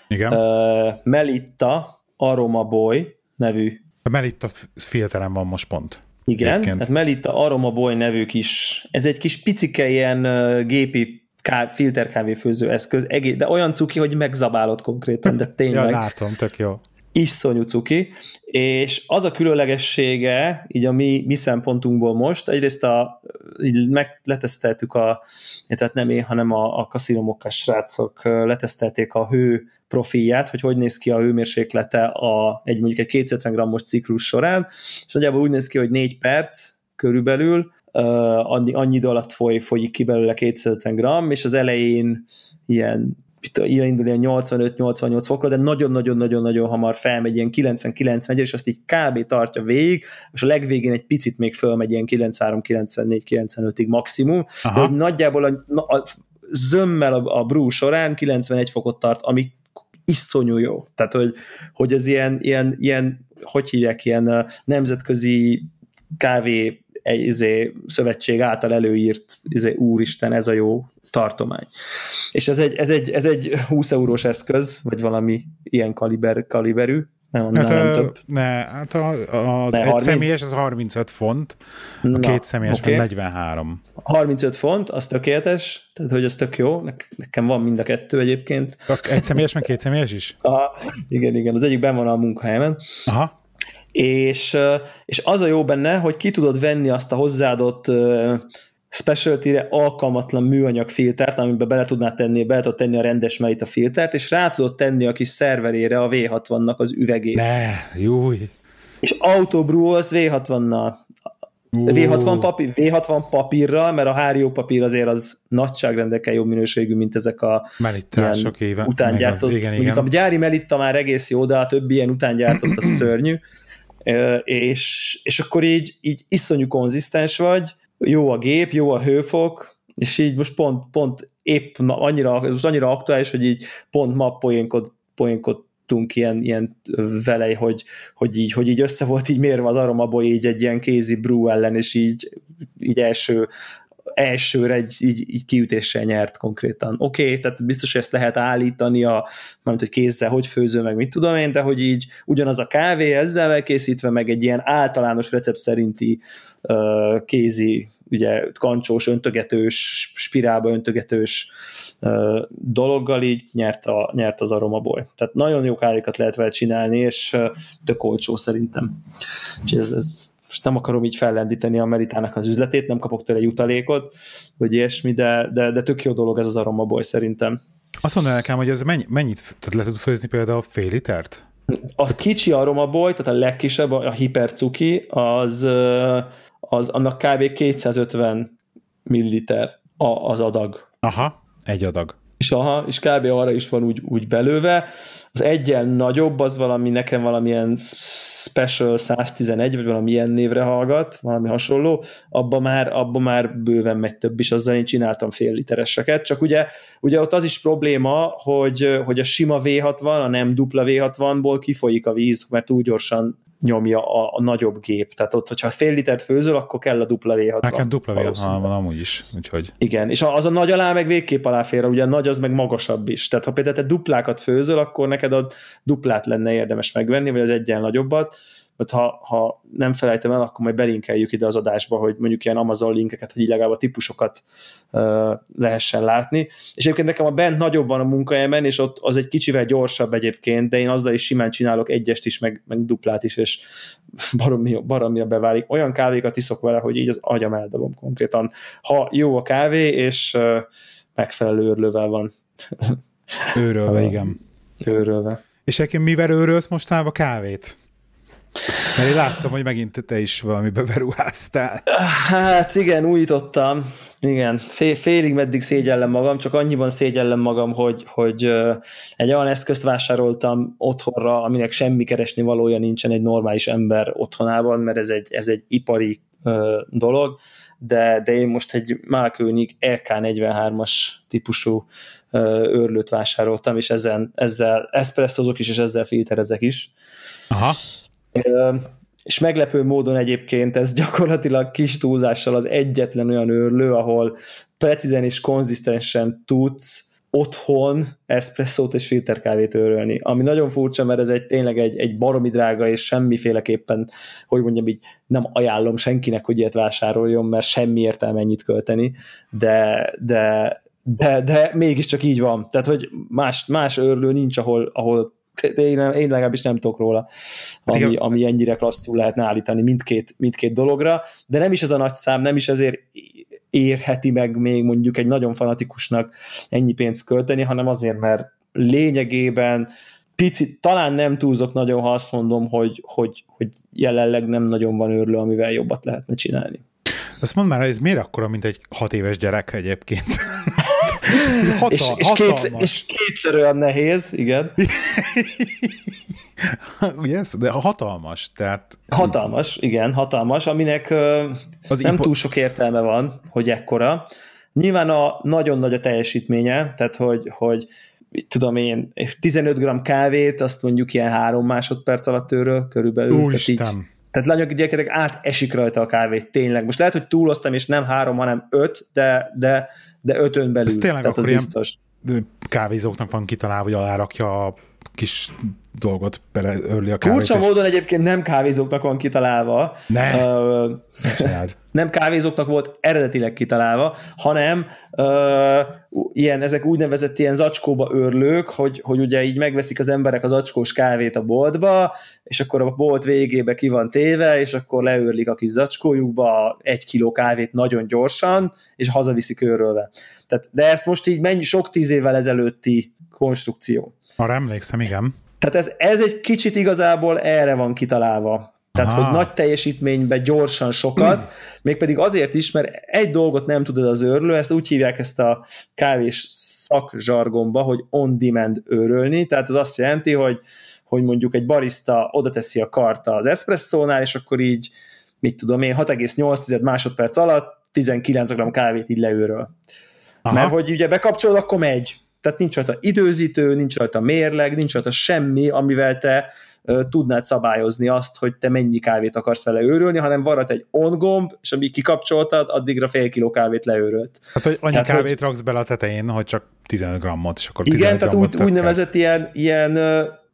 Igen. Uh, Melitta Aroma Boy nevű. A Melitta filterem van most pont. Igen, egyébként. tehát Melitta Aroma Boy nevű kis, ez egy kis picike ilyen uh, gépi káv, filterkávéfőző eszköz, de olyan cuki, hogy megzabálod konkrétan, de tényleg. ja, látom, tök jó iszonyú cuki, és az a különlegessége, így a mi, mi szempontunkból most, egyrészt a, így meg leteszteltük a, tehát nem én, hanem a, a kaszinomokkás srácok letesztelték a hő profilját, hogy hogy néz ki a hőmérséklete a, egy mondjuk egy 250 grammos ciklus során, és nagyjából úgy néz ki, hogy 4 perc körülbelül, annyi, annyi idő alatt foly, folyik ki belőle 250 gram, és az elején ilyen indul ilyen 85-88 fokra, de nagyon-nagyon-nagyon-nagyon hamar felmegy ilyen 90-91 és azt így kb. tartja végig, és a legvégén egy picit még fölmegy ilyen 93-94-95-ig maximum, Aha. de hogy nagyjából a, a zömmel a, a brú során 91 fokot tart, ami iszonyú jó. Tehát, hogy, hogy ez ilyen, ilyen, ilyen, hogy hívják, ilyen nemzetközi kávé izé, szövetség által előírt izé, úristen, ez a jó tartomány. És ez egy, ez egy, ez egy 20 eurós eszköz, vagy valami ilyen kaliber, kaliberű, nem, hát, nem, nem több. Ne, hát az ne, egy 30. személyes az 35 font, a Na, két személyes okay. 43. 35 font, az tökéletes, tehát hogy ez tök jó, nekem van mind a kettő egyébként. Egy személyes, meg két személyes is? Aha, igen, igen, az egyik ben van a munkahelyemen. Aha. És, és az a jó benne, hogy ki tudod venni azt a hozzáadott specialty-re alkalmatlan műanyag filtert, amiben bele tudnád tenni, bele tudod tenni a rendes a filtert, és rá tudod tenni a kis szerverére a V60-nak az üvegét. Ne, júj! És Autobrew az V60-nal. V60, papír, V60 papírral, mert a hárió papír azért az nagyságrendekkel jobb minőségű, mint ezek a Melittások éve. utángyártott. Az, igen, igen. a gyári melitta már egész jó, de a többi ilyen utángyártott az szörnyű. És, és akkor így, így iszonyú konzisztens vagy, jó a gép, jó a hőfok, és így most pont, pont épp na, annyira, ez most annyira aktuális, hogy így pont ma poénkod, poénkodtunk ilyen, ilyen vele, hogy, hogy, így, hogy így össze volt így mérve az aromaból így egy ilyen kézi brew ellen, és így, így első elsőre egy, így, így kiütéssel nyert konkrétan. Oké, okay, tehát biztos, hogy ezt lehet állítani, a, mert hogy kézzel hogy főző, meg mit tudom én, de hogy így ugyanaz a kávé ezzel elkészítve, meg egy ilyen általános recept szerinti uh, kézi ugye kancsós, öntögetős, spirálba öntögetős uh, dologgal így nyert, a, nyert az aromaból. Tehát nagyon jó kávékat lehet vele csinálni, és tök olcsó szerintem. Úgyhogy ez, ez most nem akarom így fellendíteni a Meritának az üzletét, nem kapok tőle jutalékot, vagy ilyesmi, de, de, de tök jó dolog ez az aromaboly szerintem. Azt mondd nekem, hogy ez mennyi, mennyit tehát le tud főzni például fél litert? A kicsi aromaboly, tehát a legkisebb, a hipercuki, az, az annak kb. 250 milliliter az adag. Aha, egy adag. És, aha, és kb. arra is van úgy, úgy belőve. Az egyen nagyobb, az valami, nekem valamilyen Special 111, vagy valami ilyen névre hallgat, valami hasonló, abba már, abba már bőven megy több is, azzal én csináltam fél litereseket, csak ugye, ugye ott az is probléma, hogy, hogy a sima V60, a nem dupla V60-ból kifolyik a víz, mert túl gyorsan nyomja a, a nagyobb gép. Tehát ott, hogyha fél litert főzöl, akkor kell a dupla V60. Nekem dupla V60 van amúgy is, úgyhogy. Igen, és az a nagy alá meg végképp alá fér, ugye a nagy az meg magasabb is. Tehát ha például te duplákat főzöl, akkor neked a duplát lenne érdemes megvenni, vagy az egyen nagyobbat, mert ha, ha nem felejtem el, akkor majd belinkeljük ide az adásba, hogy mondjuk ilyen Amazon linkeket, hogy így legalább a típusokat uh, lehessen látni. És egyébként nekem a bent nagyobb van a munkahelyemen, és ott az egy kicsivel gyorsabb egyébként, de én azzal is simán csinálok egyest is, meg, meg duplát is, és baromi, baromira beválik. Olyan kávékat iszok vele, hogy így az agyam eldobom konkrétan. Ha jó a kávé, és uh, megfelelő őrlővel van. Őrölve, igen. Őrölve. És egyébként mivel őrölsz mostanában kávét? Mert én láttam, hogy megint te is valami beruháztál. Hát igen, újítottam. Igen, fél, félig meddig szégyellem magam, csak annyiban szégyellem magam, hogy, hogy egy olyan eszközt vásároltam otthonra, aminek semmi keresni valója nincsen egy normális ember otthonában, mert ez egy, ez egy ipari dolog, de, de én most egy Malkönig EK43-as típusú uh, őrlőt vásároltam, és ezen, ezzel eszpresszozok is, és ezzel filterezek is. Aha és meglepő módon egyébként ez gyakorlatilag kis túlzással az egyetlen olyan őrlő, ahol precízen és konzisztensen tudsz otthon eszpresszót és filterkávét őrölni, ami nagyon furcsa, mert ez egy tényleg egy, egy baromi drága, és semmiféleképpen, hogy mondjam így, nem ajánlom senkinek, hogy ilyet vásároljon, mert semmi értelme ennyit költeni, de, de, de, de mégiscsak így van. Tehát, hogy más, más őrlő nincs, ahol, ahol én, én legalábbis nem tudok róla, ami, ami ennyire klasszul lehetne állítani mindkét, mindkét dologra, de nem is ez a nagy szám, nem is ezért érheti meg még mondjuk egy nagyon fanatikusnak ennyi pénzt költeni, hanem azért, mert lényegében picit, talán nem túlzok nagyon, ha azt mondom, hogy, hogy, hogy jelenleg nem nagyon van őrlő, amivel jobbat lehetne csinálni. Azt mondd már, ez miért akkora, mint egy hat éves gyerek egyébként? Hatal, és, és, kétszer, és kétszer olyan nehéz, igen. yes, de hatalmas, tehát... Hatalmas, igen, hatalmas, aminek az nem ipo- túl sok értelme van, hogy ekkora. Nyilván a nagyon nagy a teljesítménye, tehát hogy, hogy tudom én, 15 g kávét, azt mondjuk ilyen három másodperc alatt őről körülbelül. Úristen. Tehát, így, tehát lányok, gyerekek átesik rajta a kávét, tényleg. Most lehet, hogy túloztam, és nem három, hanem öt, de, de, de ötön belül. Ez tényleg tehát az biztos. kávézóknak van kitalálva, hogy alárakja a kis dolgot beleörli a kávét. Furcsa és... módon egyébként nem kávézóknak van kitalálva. Ne, uh, nem kávézóknak volt eredetileg kitalálva, hanem uh, ilyen, ezek úgynevezett ilyen zacskóba örlők, hogy, hogy ugye így megveszik az emberek az zacskós kávét a boltba, és akkor a bolt végébe ki van téve, és akkor leőrlik a kis zacskójukba egy kiló kávét nagyon gyorsan, és hazaviszik őrölve. Tehát, de ezt most így mennyi, sok tíz évvel ezelőtti konstrukció. Arra emlékszem, igen. Tehát ez, ez egy kicsit igazából erre van kitalálva. Tehát, Aha. hogy nagy teljesítményben gyorsan sokat, mm. mégpedig azért is, mert egy dolgot nem tudod az őrlő, ezt úgy hívják ezt a kávés szakzsargomba, hogy on-demand őrölni, tehát az azt jelenti, hogy, hogy mondjuk egy barista oda teszi a karta az espresszónál, és akkor így, mit tudom én, 6,8 másodperc alatt 19 g kávét így leőröl. Aha. Mert hogy ugye bekapcsolod, akkor megy tehát nincs rajta időzítő, nincs rajta mérleg, nincs rajta semmi, amivel te uh, tudnád szabályozni azt, hogy te mennyi kávét akarsz vele őrölni, hanem van egy on gomb, és amíg kikapcsoltad, addigra fél kiló kávét leőrölt. Hát, hogy annyi tehát, kávét hogy... raksz bele a tetején, hogy csak 15 grammot, és akkor 15 Igen, tehát úgy, úgynevezett ilyen, ilyen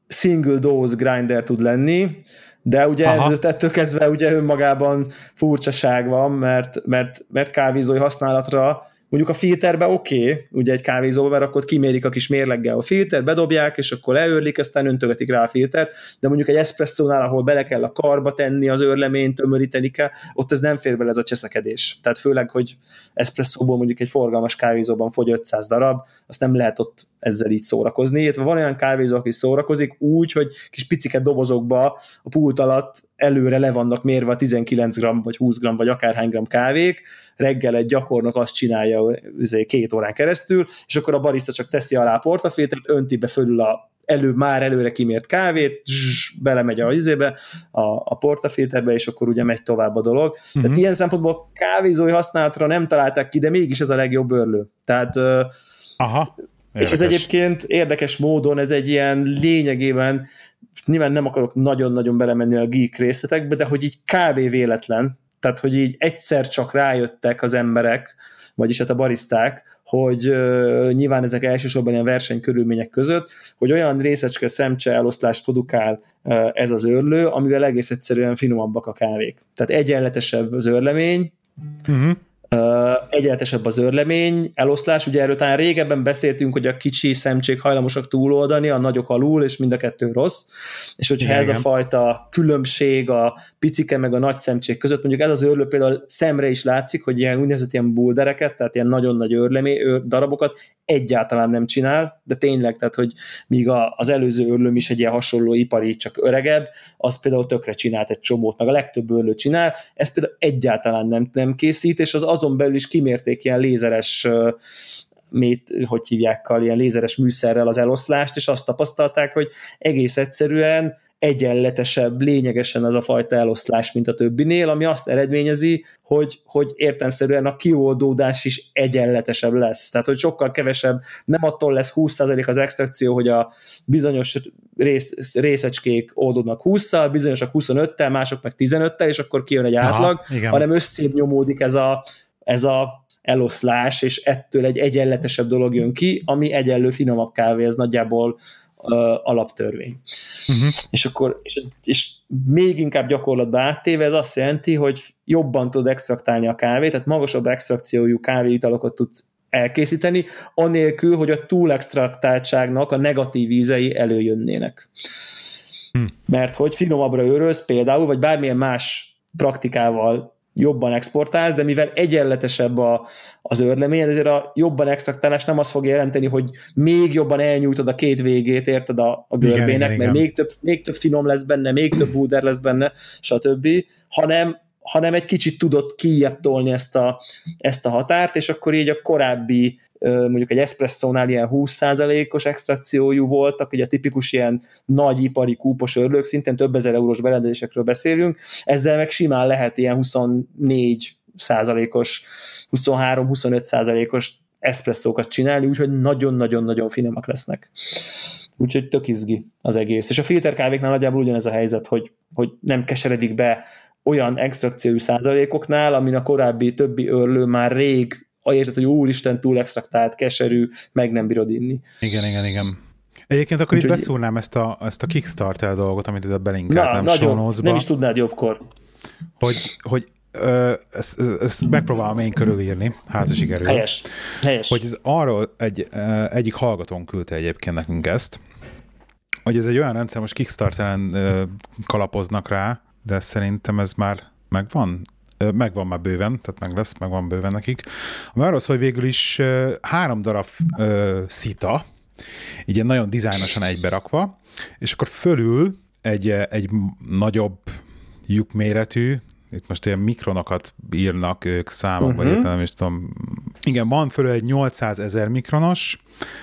single dose grinder tud lenni, de ugye ez, ettől kezdve ugye önmagában furcsaság van, mert, mert, mert kávézói használatra Mondjuk a filterbe oké, okay, ugye egy kávézóval, akkor kimérik a kis mérleggel a filter, bedobják, és akkor leőrlik, aztán öntögetik rá a filtert, de mondjuk egy espresszónál, ahol bele kell a karba tenni az őrleményt, tömöríteni kell, ott ez nem fér bele ez a cseszekedés. Tehát főleg, hogy espresszóból mondjuk egy forgalmas kávézóban fogy 500 darab, azt nem lehet ott ezzel így szórakozni. Illetve van olyan kávézó, aki szórakozik úgy, hogy kis picike dobozokba a pult alatt előre le vannak mérve a 19 g vagy 20 g vagy akárhány gram kávék, reggel egy gyakornok azt csinálja izé, két órán keresztül, és akkor a barista csak teszi alá a portafiltert, önti be fölül a elő, már előre kimért kávét, zzz, belemegy a izébe, a, a portafilterbe, és akkor ugye megy tovább a dolog. Uh-huh. Tehát mhm. ilyen szempontból kávézói használatra nem találták ki, de mégis ez a legjobb örlő. Tehát Aha. Érdekes. És ez egyébként érdekes módon, ez egy ilyen lényegében, nyilván nem akarok nagyon-nagyon belemenni a geek részletekbe, de hogy így kb. véletlen, tehát hogy így egyszer csak rájöttek az emberek, vagyis hát a bariszták, hogy uh, nyilván ezek elsősorban ilyen versenykörülmények között, hogy olyan részecske szemcse eloszlást produkál uh, ez az őrlő, amivel egész egyszerűen finomabbak a kávék. Tehát egyenletesebb az őrlemény, uh-huh egyenletesebb az örlemény, eloszlás, ugye erről talán régebben beszéltünk, hogy a kicsi szemcsék hajlamosak túloldani, a nagyok alul, és mind a kettő rossz, és hogyha igen, ez igen. a fajta különbség a picike meg a nagy szemcsék között, mondjuk ez az őrlő például szemre is látszik, hogy ilyen úgynevezett ilyen buldereket, tehát ilyen nagyon nagy őrlemé, őr, darabokat egyáltalán nem csinál, de tényleg, tehát hogy míg a, az előző őrlőm is egy ilyen hasonló ipari, csak öregebb, az például tökre csinált egy csomót, meg a legtöbb őrlő csinál, ezt például egyáltalán nem, nem készít, és az azon belül is kimérték ilyen lézeres mét, hogy hívják, ilyen lézeres műszerrel az eloszlást, és azt tapasztalták, hogy egész egyszerűen egyenletesebb lényegesen az a fajta eloszlás, mint a többinél, ami azt eredményezi, hogy, hogy értelmszerűen a kioldódás is egyenletesebb lesz. Tehát, hogy sokkal kevesebb, nem attól lesz 20% az extrakció, hogy a bizonyos rész, részecskék oldódnak 20-szal, bizonyosak 25-tel, mások meg 15-tel, és akkor kijön egy átlag, Aha, hanem összébb nyomódik ez a, ez a eloszlás, és ettől egy egyenletesebb dolog jön ki, ami egyenlő finomabb kávé, ez nagyjából uh, alaptörvény. Uh-huh. És akkor, és, és még inkább gyakorlatba áttéve, ez azt jelenti, hogy jobban tud extraktálni a kávét, tehát magasabb extrakciójú kávéitalokat tudsz elkészíteni, anélkül, hogy a túlextraktáltságnak a negatív ízei előjönnének. Hmm. Mert hogy finomabbra őrölsz például, vagy bármilyen más praktikával jobban exportálsz, de mivel egyenletesebb a, az őrlemény, ezért a jobban extraktálás nem azt fogja jelenteni, hogy még jobban elnyújtod a két végét, érted a, a görbének, igen, igen, mert igen. Még, több, még több finom lesz benne, még több búder lesz benne, stb., hanem hanem egy kicsit tudott kijebb tolni ezt a, ezt a határt, és akkor így a korábbi mondjuk egy espresszónál ilyen 20%-os extrakciójú voltak, ugye a tipikus ilyen nagy ipari kúpos örlők, szintén több ezer eurós berendezésekről beszélünk, ezzel meg simán lehet ilyen 24 százalékos, 23-25 százalékos eszpresszókat csinálni, úgyhogy nagyon-nagyon-nagyon finomak lesznek. Úgyhogy tök izgi az egész. És a filterkávéknál nagyjából ugyanez a helyzet, hogy, hogy nem keseredik be olyan extrakciójú százalékoknál, amin a korábbi többi örlő már rég a érzet, hogy úristen, túl extraktált, keserű, meg nem bírod inni. Igen, igen, igen. Egyébként akkor Úgyhogy... itt beszúrnám ezt a, ezt a Kickstarter dolgot, amit ide belinkeltem Na, Nem is tudnád jobbkor. Hogy, hogy ö, ezt, ezt megpróbálom én körülírni, hát sikerül. Helyes. Helyes. Hogy ez arról egy, egyik hallgatón küldte egyébként nekünk ezt, hogy ez egy olyan rendszer, most Kickstarteren kalapoznak rá, de szerintem ez már megvan megvan már bőven, tehát meg lesz, megvan bőven nekik. Ami arról szól, hogy végül is három darab uh, szita, így nagyon dizájnosan egyberakva, és akkor fölül egy, egy nagyobb lyukméretű, itt most ilyen mikronokat írnak ők számokba, uh-huh. nem is tudom. Igen, van fölül egy 800 ezer mikronos,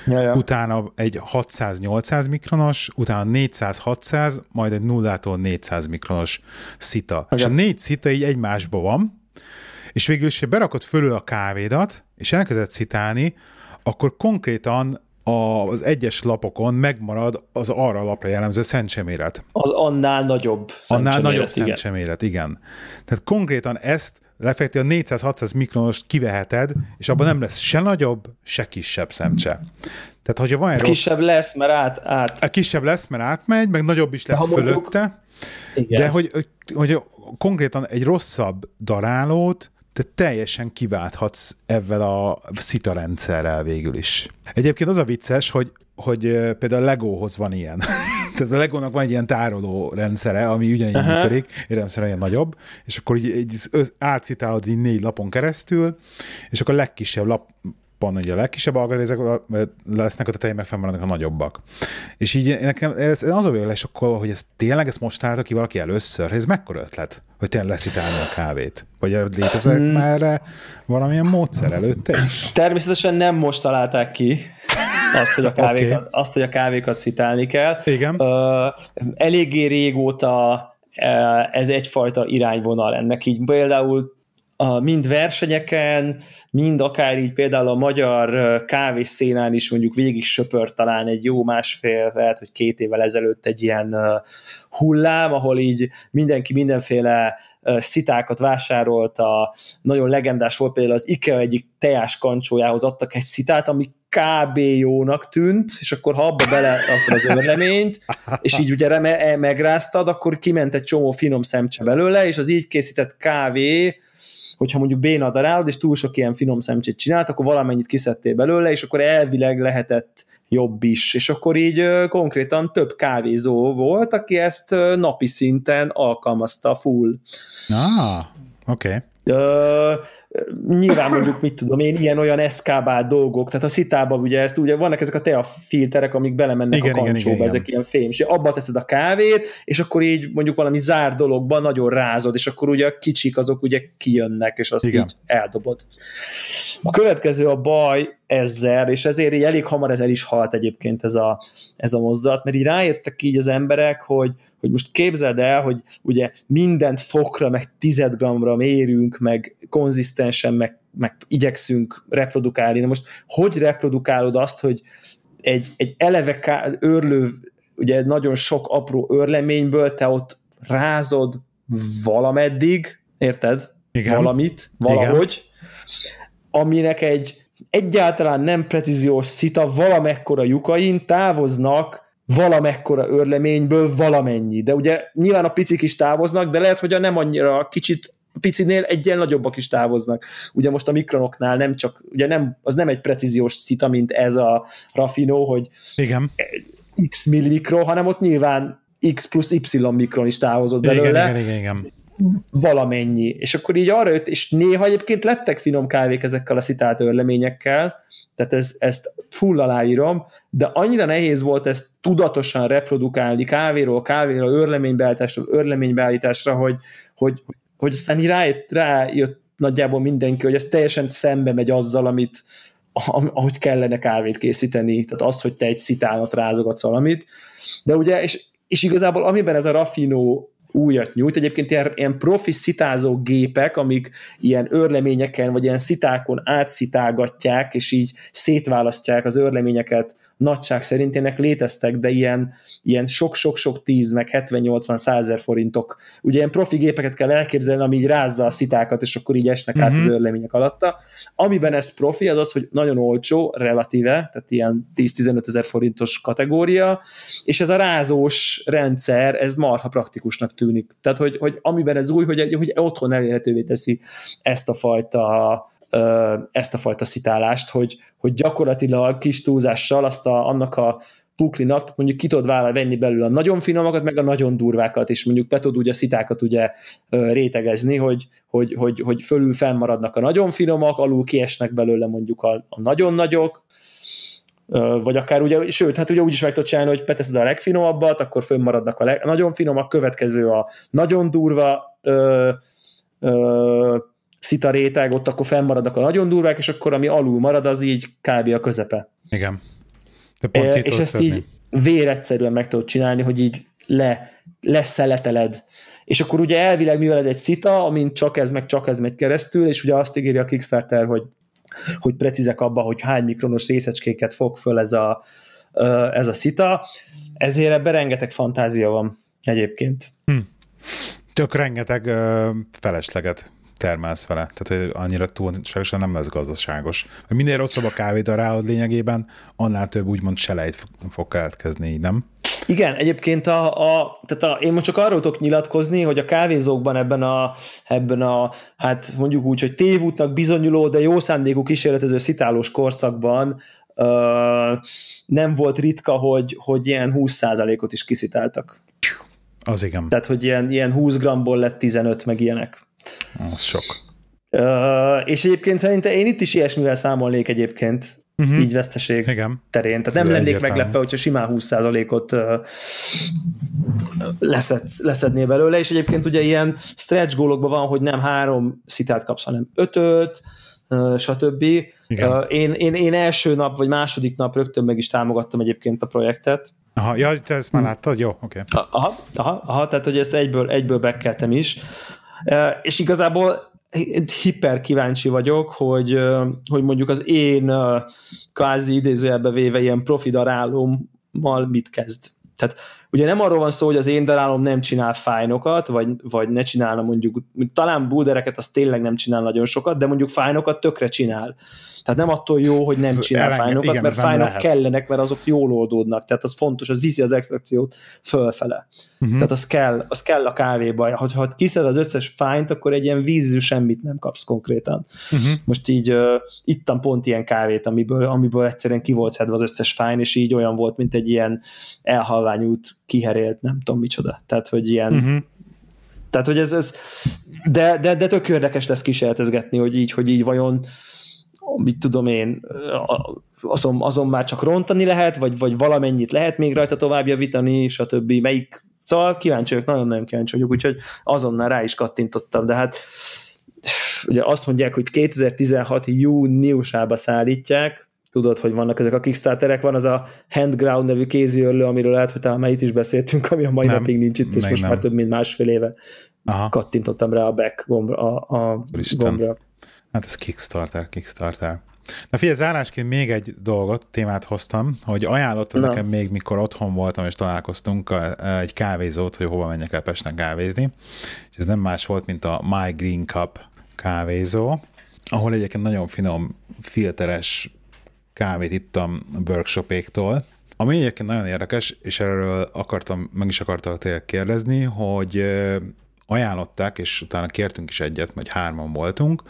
ja, ja. utána egy 600-800 mikronos, utána 400-600, majd egy 0-tól 400 mikronos szita. Okay. És a négy szita így egymásba van, és végül is, ha berakod fölül a kávédat, és elkezded szitálni, akkor konkrétan az egyes lapokon megmarad az arra a lapra jellemző szentseméret. Az annál nagyobb Annál nagyobb igen. szentseméret, igen. Tehát konkrétan ezt lefekti a 400-600 mikronost kiveheted, és abban nem lesz se nagyobb, se kisebb szemcse. Tehát, hogyha van egy rossz... Kisebb lesz, mert át, át. A kisebb lesz, mert átmegy, meg nagyobb is lesz de fölötte, igen. de hogy, hogy, hogy konkrétan egy rosszabb darálót te teljesen kiválthatsz ezzel a szita rendszerrel végül is. Egyébként az a vicces, hogy, hogy például a Legóhoz van ilyen. Tehát a Legónak van egy ilyen tároló rendszere, ami ugyanígy uh-huh. működik, érdelemszerűen ilyen nagyobb, és akkor így, így átcitálod így négy lapon keresztül, és akkor a legkisebb lap, pont ugye a legkisebb algarézek lesznek, a tetején meg fennmaradnak a nagyobbak. És így nekem ez, az a akkor, hogy ez tényleg ezt most találta ki valaki először. Ez mekkora ötlet, hogy tényleg leszitálni a kávét? Vagy létezek hmm. már valamilyen módszer előtte is? Természetesen nem most találták ki azt, hogy a kávékat, okay. azt, hogy a kávékat szitálni kell. Igen. Uh, eléggé régóta ez egyfajta irányvonal ennek így például a, mind versenyeken, mind akár így például a magyar kávészénán is mondjuk végig söpört talán egy jó másfél, lehet, hogy két évvel ezelőtt egy ilyen hullám, ahol így mindenki mindenféle szitákat vásárolt, a nagyon legendás volt például az IKEA egyik teás kancsójához adtak egy szitát, ami kb. jónak tűnt, és akkor ha abba bele akkor az örleményt, és így ugye e, megráztad, akkor kiment egy csomó finom szemcse belőle, és az így készített kávé hogyha mondjuk béna darálod, és túl sok ilyen finom szemcsét csinált, akkor valamennyit kiszedtél belőle, és akkor elvileg lehetett jobb is. És akkor így ö, konkrétan több kávézó volt, aki ezt ö, napi szinten alkalmazta full. Ah, oké. Okay nyilván mondjuk, mit tudom én, ilyen-olyan eszkábál dolgok, tehát a szitában ugye ezt, ugye vannak ezek a tea filterek, amik belemennek igen, a kancsóba, igen, ezek igen. ilyen fém, és abba teszed a kávét, és akkor így mondjuk valami zár dologban nagyon rázod, és akkor ugye a kicsik azok ugye kijönnek, és azt igen. így eldobod. A következő a baj ezzel, és ezért így elég hamar ez el is halt egyébként ez a, ez a mozdulat, mert így rájöttek így az emberek, hogy, hogy most képzeld el, hogy ugye mindent fokra, meg tized gramra mérünk, meg konzisztensen, meg, meg igyekszünk reprodukálni. Na most hogy reprodukálod azt, hogy egy, egy eleve ká- őrlő, ugye nagyon sok apró őrleményből te ott rázod valameddig, érted? Igen. Valamit, valahogy, Igen. aminek egy egyáltalán nem precíziós szita valamekkora lyukain távoznak valamekkora örleményből valamennyi. De ugye nyilván a picik is távoznak, de lehet, hogy a nem annyira kicsit picinél egyen nagyobbak is távoznak. Ugye most a mikronoknál nem csak, ugye nem, az nem egy precíziós szita, mint ez a Rafino, hogy Igen. x millimikro, hanem ott nyilván x plusz y mikron is távozott belőle. Igen, igen, igen, igen valamennyi. És akkor így arra jött, és néha egyébként lettek finom kávék ezekkel a szitált örleményekkel, tehát ez, ezt full aláírom, de annyira nehéz volt ezt tudatosan reprodukálni kávéról, kávéról, örleménybeállításról, örleménybeállításra, hogy, hogy, hogy aztán így rájött, rájött nagyjából mindenki, hogy ez teljesen szembe megy azzal, amit, ahogy kellene kávét készíteni, tehát az, hogy te egy szitánat rázogatsz valamit, de ugye, és, és igazából amiben ez a raffinó újat nyújt. Egyébként ilyen, ilyen profi szitázó gépek, amik ilyen örleményeken, vagy ilyen szitákon átszitálgatják, és így szétválasztják az örleményeket nagyság szerint ennek léteztek, de ilyen, ilyen sok-sok-sok 10, meg 70-80 százer forintok. Ugye ilyen profi gépeket kell elképzelni, ami így rázza a szitákat, és akkor így esnek uh-huh. át az mhm. örlemények alatta. Amiben ez profi, az az, hogy nagyon olcsó, relatíve, tehát ilyen 10-15 ezer forintos kategória, és ez a rázós rendszer, ez marha praktikusnak tűnik. Tehát, hogy, hogy amiben ez új, hogy, hogy otthon elérhetővé teszi ezt a fajta ezt a fajta szitálást, hogy, hogy gyakorlatilag kis túlzással azt a, annak a puklinak, mondjuk ki tudod vállal venni belőle a nagyon finomakat, meg a nagyon durvákat, és mondjuk be tudod ugye a szitákat ugye rétegezni, hogy, hogy, hogy, hogy fölül fennmaradnak a nagyon finomak, alul kiesnek belőle mondjuk a, a nagyon nagyok, vagy akár ugye, sőt, hát ugye úgy is meg tudod csinálni, hogy beteszed a legfinomabbat, akkor fönnmaradnak a, leg, a nagyon finomak, következő a nagyon durva ö, ö, szita réteg, ott akkor fennmaradnak a nagyon durvák, és akkor ami alul marad, az így kb. a közepe. Igen. De pont e, és ezt szedni. így véretszerűen meg tudod csinálni, hogy így le, leszeleteled. És akkor ugye elvileg, mivel ez egy szita, amint csak ez, meg csak ez megy keresztül, és ugye azt ígéri a Kickstarter, hogy, hogy precízek abba, hogy hány mikronos részecskéket fog föl ez a, ez a szita, ezért ebben rengeteg fantázia van egyébként. Hm. Tök rengeteg uh, felesleget termelsz vele. Tehát hogy annyira túlságosan nem lesz gazdaságos. Minél rosszabb a kávédaráod lényegében, annál több úgymond selejt fog keletkezni, így nem? Igen, egyébként a, a, tehát a, én most csak arról tudok nyilatkozni, hogy a kávézókban ebben a, ebben a, hát mondjuk úgy, hogy tévútnak bizonyuló, de jó szándékú kísérletező szitálós korszakban uh, nem volt ritka, hogy, hogy ilyen 20%-ot is kiszitáltak. Az igen. Tehát, hogy ilyen, ilyen 20 gramból lett 15, meg ilyenek. Az sok. Uh, és egyébként szerintem én itt is ilyesmivel számolnék egyébként, uh-huh. így veszteség Igen. terén. Tehát Ez nem lennék meglepve, hogyha simán 20%-ot uh, leszed, leszedné belőle, és egyébként ugye ilyen stretch gólokban van, hogy nem három szitát kapsz, hanem ötöt, uh, stb. Uh, én, én, én első nap, vagy második nap rögtön meg is támogattam egyébként a projektet. Aha, ja, te ezt már láttad? Jó, oké. Okay. Aha, aha, aha, tehát hogy ezt egyből, egyből bekeltem is. És igazából hiper kíváncsi vagyok, hogy, hogy mondjuk az én kvázi idézőjelbe véve ilyen profi darálommal mit kezd. Tehát ugye nem arról van szó, hogy az én darálom nem csinál fájnokat, vagy, vagy ne csinálna mondjuk, talán buldereket az tényleg nem csinál nagyon sokat, de mondjuk fájnokat tökre csinál. Tehát nem attól jó, hogy nem csinál Elenge, fájnokat, igen, mert fájnok lehet. kellenek, mert azok jól oldódnak. Tehát az fontos, az viszi az extrakciót fölfele. Uh-huh. Tehát az kell, az kell a kávéba. Ha, ha kiszed az összes fájnt, akkor egy ilyen vízű semmit nem kapsz konkrétan. Uh-huh. Most így uh, ittam pont ilyen kávét, amiből, amiből egyszerűen ki volt szedve az összes fájn, és így olyan volt, mint egy ilyen elhalványút, kiherélt, nem tudom micsoda. Tehát, hogy ilyen uh-huh. Tehát, hogy ez, ez de, de, de tök érdekes lesz kísérletezgetni, hogy így, hogy így vajon mit tudom én, azon, azon már csak rontani lehet, vagy, vagy valamennyit lehet még rajta tovább javítani, stb. Melyik, szóval kíváncsi vagyok, nagyon-nagyon kíváncsi vagyok, úgyhogy azonnal rá is kattintottam, de hát ugye azt mondják, hogy 2016 júniusába szállítják, tudod, hogy vannak ezek a Kickstarterek, van az a Handground nevű kéziörlő, amiről lehet, hogy talán már itt is beszéltünk, ami a mai nem, napig nincs itt, és most nem. már több mint másfél éve Aha. kattintottam rá a back gombra. A, a gombra. Hát ez Kickstarter, Kickstarter. Na figyelj, zárásként még egy dolgot, témát hoztam, hogy ajánlottad Na. nekem még, mikor otthon voltam és találkoztunk, egy kávézót, hogy hova menjek el Pesten kávézni. És ez nem más volt, mint a My Green Cup kávézó, ahol egyébként nagyon finom, filteres kávét ittam a workshopéktól, ami egyébként nagyon érdekes, és erről akartam, meg is akartam tényleg kérdezni, hogy ajánlották, és utána kértünk is egyet, vagy hárman voltunk,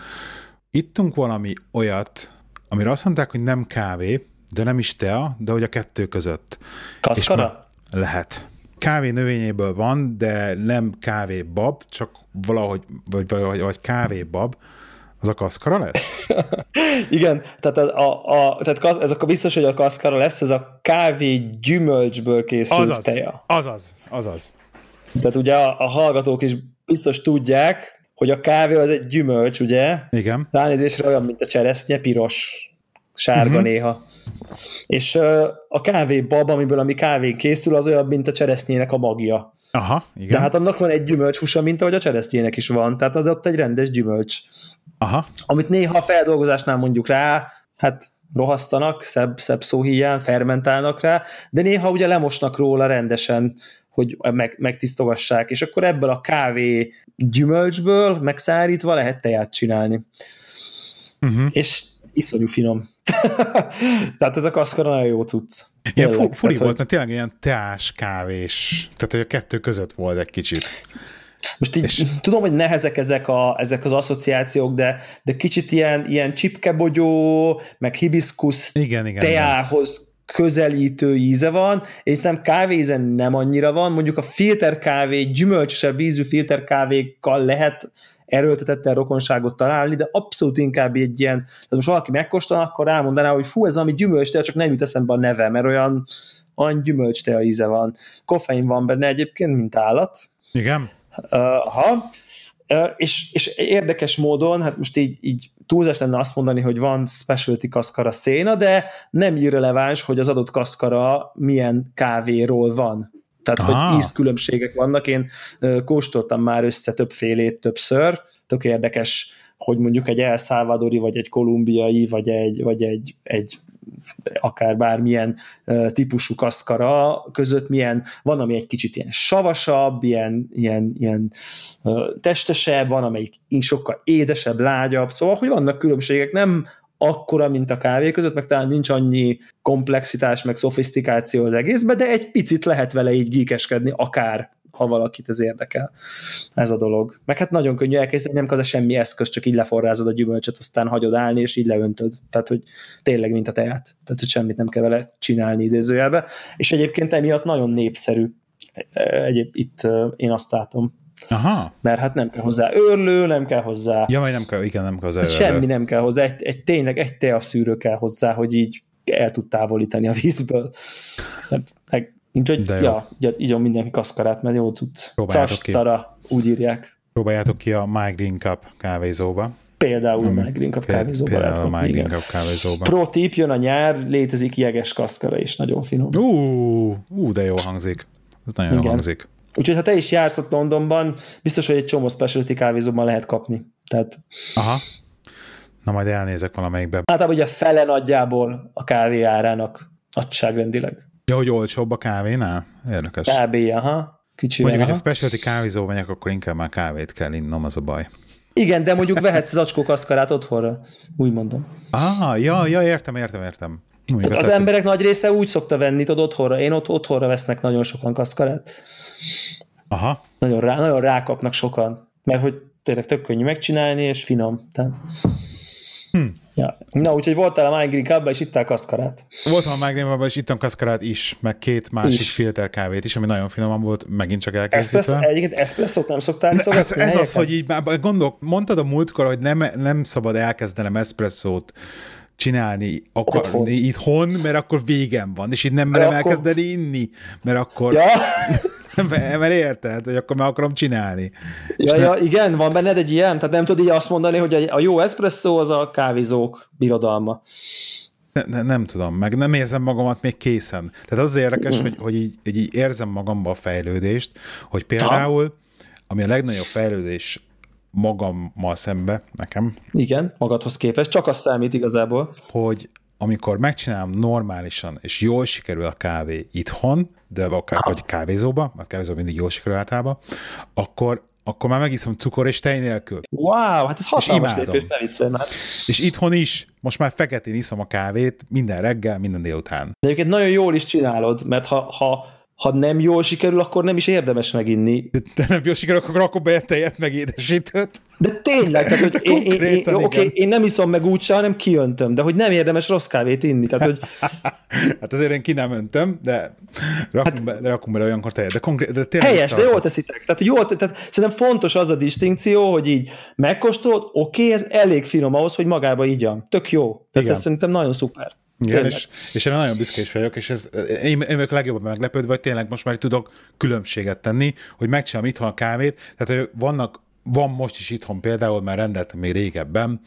ittunk valami olyat, amire azt mondták, hogy nem kávé, de nem is tea, de hogy a kettő között. Kaszkara? Lehet. Kávé növényéből van, de nem kávé bab, csak valahogy, vagy, vagy, vagy kávé bab, az a kaszkara lesz? Igen, tehát, a, a, tehát kaz, ez akkor biztos, hogy a kaszkara lesz, ez a kávé gyümölcsből készült azaz, teja. Azaz, azaz. Tehát ugye a, a hallgatók is biztos tudják, hogy a kávé az egy gyümölcs, ugye? Igen. Ránézésre olyan, mint a cseresznye, piros, sárga uh-huh. néha. És a kávé bab, amiből a mi kávén készül, az olyan, mint a cseresznyének a magja. Aha, igen. Tehát annak van egy gyümölcshúsa, mint ahogy a cseresznyének is van. Tehát az ott egy rendes gyümölcs. Aha. Amit néha a feldolgozásnál mondjuk rá, hát rohasztanak, szebb, szebb szó hiány, fermentálnak rá, de néha ugye lemosnak róla rendesen, hogy meg, megtisztogassák, és akkor ebből a kávé gyümölcsből megszárítva lehet teját csinálni. Uh-huh. És iszonyú finom. tehát ez a kaszkara nagyon jó cucc. Ilyen fu- furi tehát, volt, mert tényleg ilyen teás kávés, tehát hogy a kettő között volt egy kicsit. Most így és... tudom, hogy nehezek ezek, a, ezek az asszociációk, de, de kicsit ilyen, ilyen csipkebogyó, meg hibiszkusz igen, igen, teához. Közelítő íze van, és nem kávézen nem annyira van, mondjuk a filterkávé, gyümölcsösebb ízű filterkávékkal lehet erőltetettel rokonságot találni, de abszolút inkább egy ilyen, tehát most valaki megkóstol, akkor rámondaná, hogy fú, ez ami gyümölcs, csak nem jut eszembe a neve, mert olyan, olyan gyümölcstea íze van. Koffein van benne egyébként, mint állat. Igen. Uh, ha. Uh, és, és érdekes módon, hát most így, így túlzás lenne azt mondani, hogy van specialty kaszkara széna, de nem irreleváns, hogy az adott kaszkara milyen kávéról van. Tehát, ah. hogy ízkülönbségek vannak. Én kóstoltam már össze többfélét többször, tök érdekes, hogy mondjuk egy El Salvadori, vagy egy kolumbiai, vagy egy, vagy egy, egy akár bármilyen típusú kaszkara között milyen, van, ami egy kicsit ilyen savasabb, ilyen, ilyen, ilyen testesebb, van, amelyik sokkal édesebb, lágyabb, szóval, hogy vannak különbségek, nem akkora, mint a kávé között, meg talán nincs annyi komplexitás, meg szofisztikáció az egészben, de egy picit lehet vele így gíkeskedni, akár ha valakit ez érdekel. Ez a dolog. Meg hát nagyon könnyű elkezdeni, nem kell semmi eszköz, csak így leforrázod a gyümölcsöt, aztán hagyod állni, és így leöntöd. Tehát, hogy tényleg, mint a teát. Tehát, hogy semmit nem kell vele csinálni idézőjelbe. És egyébként emiatt nagyon népszerű. Egyéb itt én azt látom, Aha. Mert hát nem kell hozzá őrlő, nem kell hozzá... Ja, vagy nem kell, igen, nem kell hozzá őrlő. Semmi nem kell hozzá, egy, egy tényleg egy teaszűrő kell hozzá, hogy így el tud távolítani a vízből. Tehát, meg, úgyhogy, ja, így, így mindenki kaszkarát, mert jó cucc. Cas, cara, úgy írják. Próbáljátok ki a My Green Cup kávézóba. Például a My Green Cup kávézóba Például lehet kapni, a My Green Cup kávézóba. Pro tip, jön a nyár, létezik jeges kaszkara is, nagyon finom. Ú, ú de jó hangzik. Ez nagyon Igen. jó hangzik. Úgyhogy ha te is jársz ott Londonban, biztos, hogy egy csomó specialty kávézóban lehet kapni. Tehát... Aha. Na majd elnézek valamelyikbe. Általában ugye fele nagyjából a kávé árának nagyságrendileg. Ja, hogy olcsóbb a kávénál? Érdekes. Kb. aha. Kicsivel, Mondjuk, aha. hogy a specialty kávézó megyek, akkor inkább már kávét kell innom, az a baj. Igen, de mondjuk vehetsz zacskó kaszkarát otthonra, úgy mondom. Ah, ja, ja, értem, értem, értem. Tehát az emberek nagy része úgy szokta venni, tudod, otthonra. Én ott otthonra vesznek nagyon sokan kaszkarát. Aha. Nagyon, rá, nagyon rákapnak sokan, mert hogy tényleg tök könnyű megcsinálni, és finom. Tehát... Hm. Ja. Na, úgyhogy voltál a Mine Green és ittál kaszkarát. Voltam a Mine és ittam kaszkarát is, meg két másik is. filter kávét is, ami nagyon finoman volt, megint csak elkészítve. Espresso, egyébként espresszót nem szoktál Ez, ez az, hogy így gondol, mondtad a múltkor, hogy nem, nem szabad elkezdenem espresszót csinálni akarni otthon. itthon, mert akkor végem van, és így nem merem akkor... elkezdeni inni, mert akkor... Ja. mert érted, hogy akkor meg akarom csinálni. Ja, ja, ne... igen, van benned egy ilyen? Tehát nem tudod így azt mondani, hogy a jó espresso az a kávézók birodalma. Ne, ne, nem tudom, meg nem érzem magamat még készen. Tehát az érdekes, mm. hogy, hogy így, így érzem magamba a fejlődést, hogy például, ami a legnagyobb fejlődés magammal szembe, nekem. Igen, magadhoz képest, csak az számít igazából. Hogy amikor megcsinálom normálisan, és jól sikerül a kávé itthon, de akár vagy kávézóba, mert kávézóba mindig jól sikerül általában, akkor akkor már megiszom cukor és tej nélkül. Wow, hát ez hatalmas lépés, ne viccelj már. És itthon is, most már feketén iszom a kávét minden reggel, minden délután. De egyébként nagyon jól is csinálod, mert ha, ha ha nem jól sikerül, akkor nem is érdemes meginni. De nem jól sikerül, akkor rakok be tejet, meg édesítőt. De tényleg, tehát, hogy én, én, én, én, okay, én nem iszom meg úgyse, hanem kiöntöm, de hogy nem érdemes rossz kávét inni. Tehát, hogy... hát azért én ki nem öntöm, de rakunk, hát, be, de rakunk bele olyankor tejet. De, konkrét, de tényleg helyes, de jól teszitek. Tehát, jól, tehát szerintem fontos az a distinkció, hogy így megkóstolod, oké, okay, ez elég finom ahhoz, hogy magába ígyam. Tök jó. Tehát Igen. ez szerintem nagyon szuper. Igen, és, és én nagyon büszke is vagyok, és ez, én, én vagyok legjobban meglepődve, hogy tényleg most már tudok különbséget tenni, hogy megcsinálom itthon a kávét, tehát hogy vannak van most is itthon például, mert rendeltem még régebben,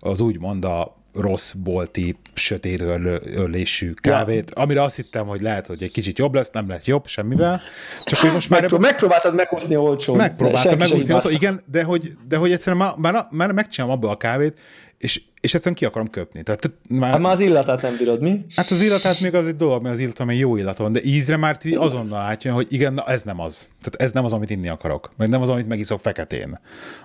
az úgymond a rossz bolti, sötét örlésű kávét, ja. amire azt hittem, hogy lehet, hogy egy kicsit jobb lesz, nem lett jobb semmivel. Csak hogy most már... Megpró- megpróbáltad megúszni olcsón. Megpróbáltam megúszni olcsón, igen, de hogy, de hogy egyszerűen már, már, már megcsinálom abból a kávét, és, és egyszerűen ki akarom köpni. Tehát, már, hát már az illatát nem bírod, mi? Hát az illatát még az egy dolog, mert az illat, amely jó illat van, de ízre már ti azonnal átjön, hogy igen, na ez nem az. Tehát ez nem az, amit inni akarok. Meg nem az, amit megiszok feketén.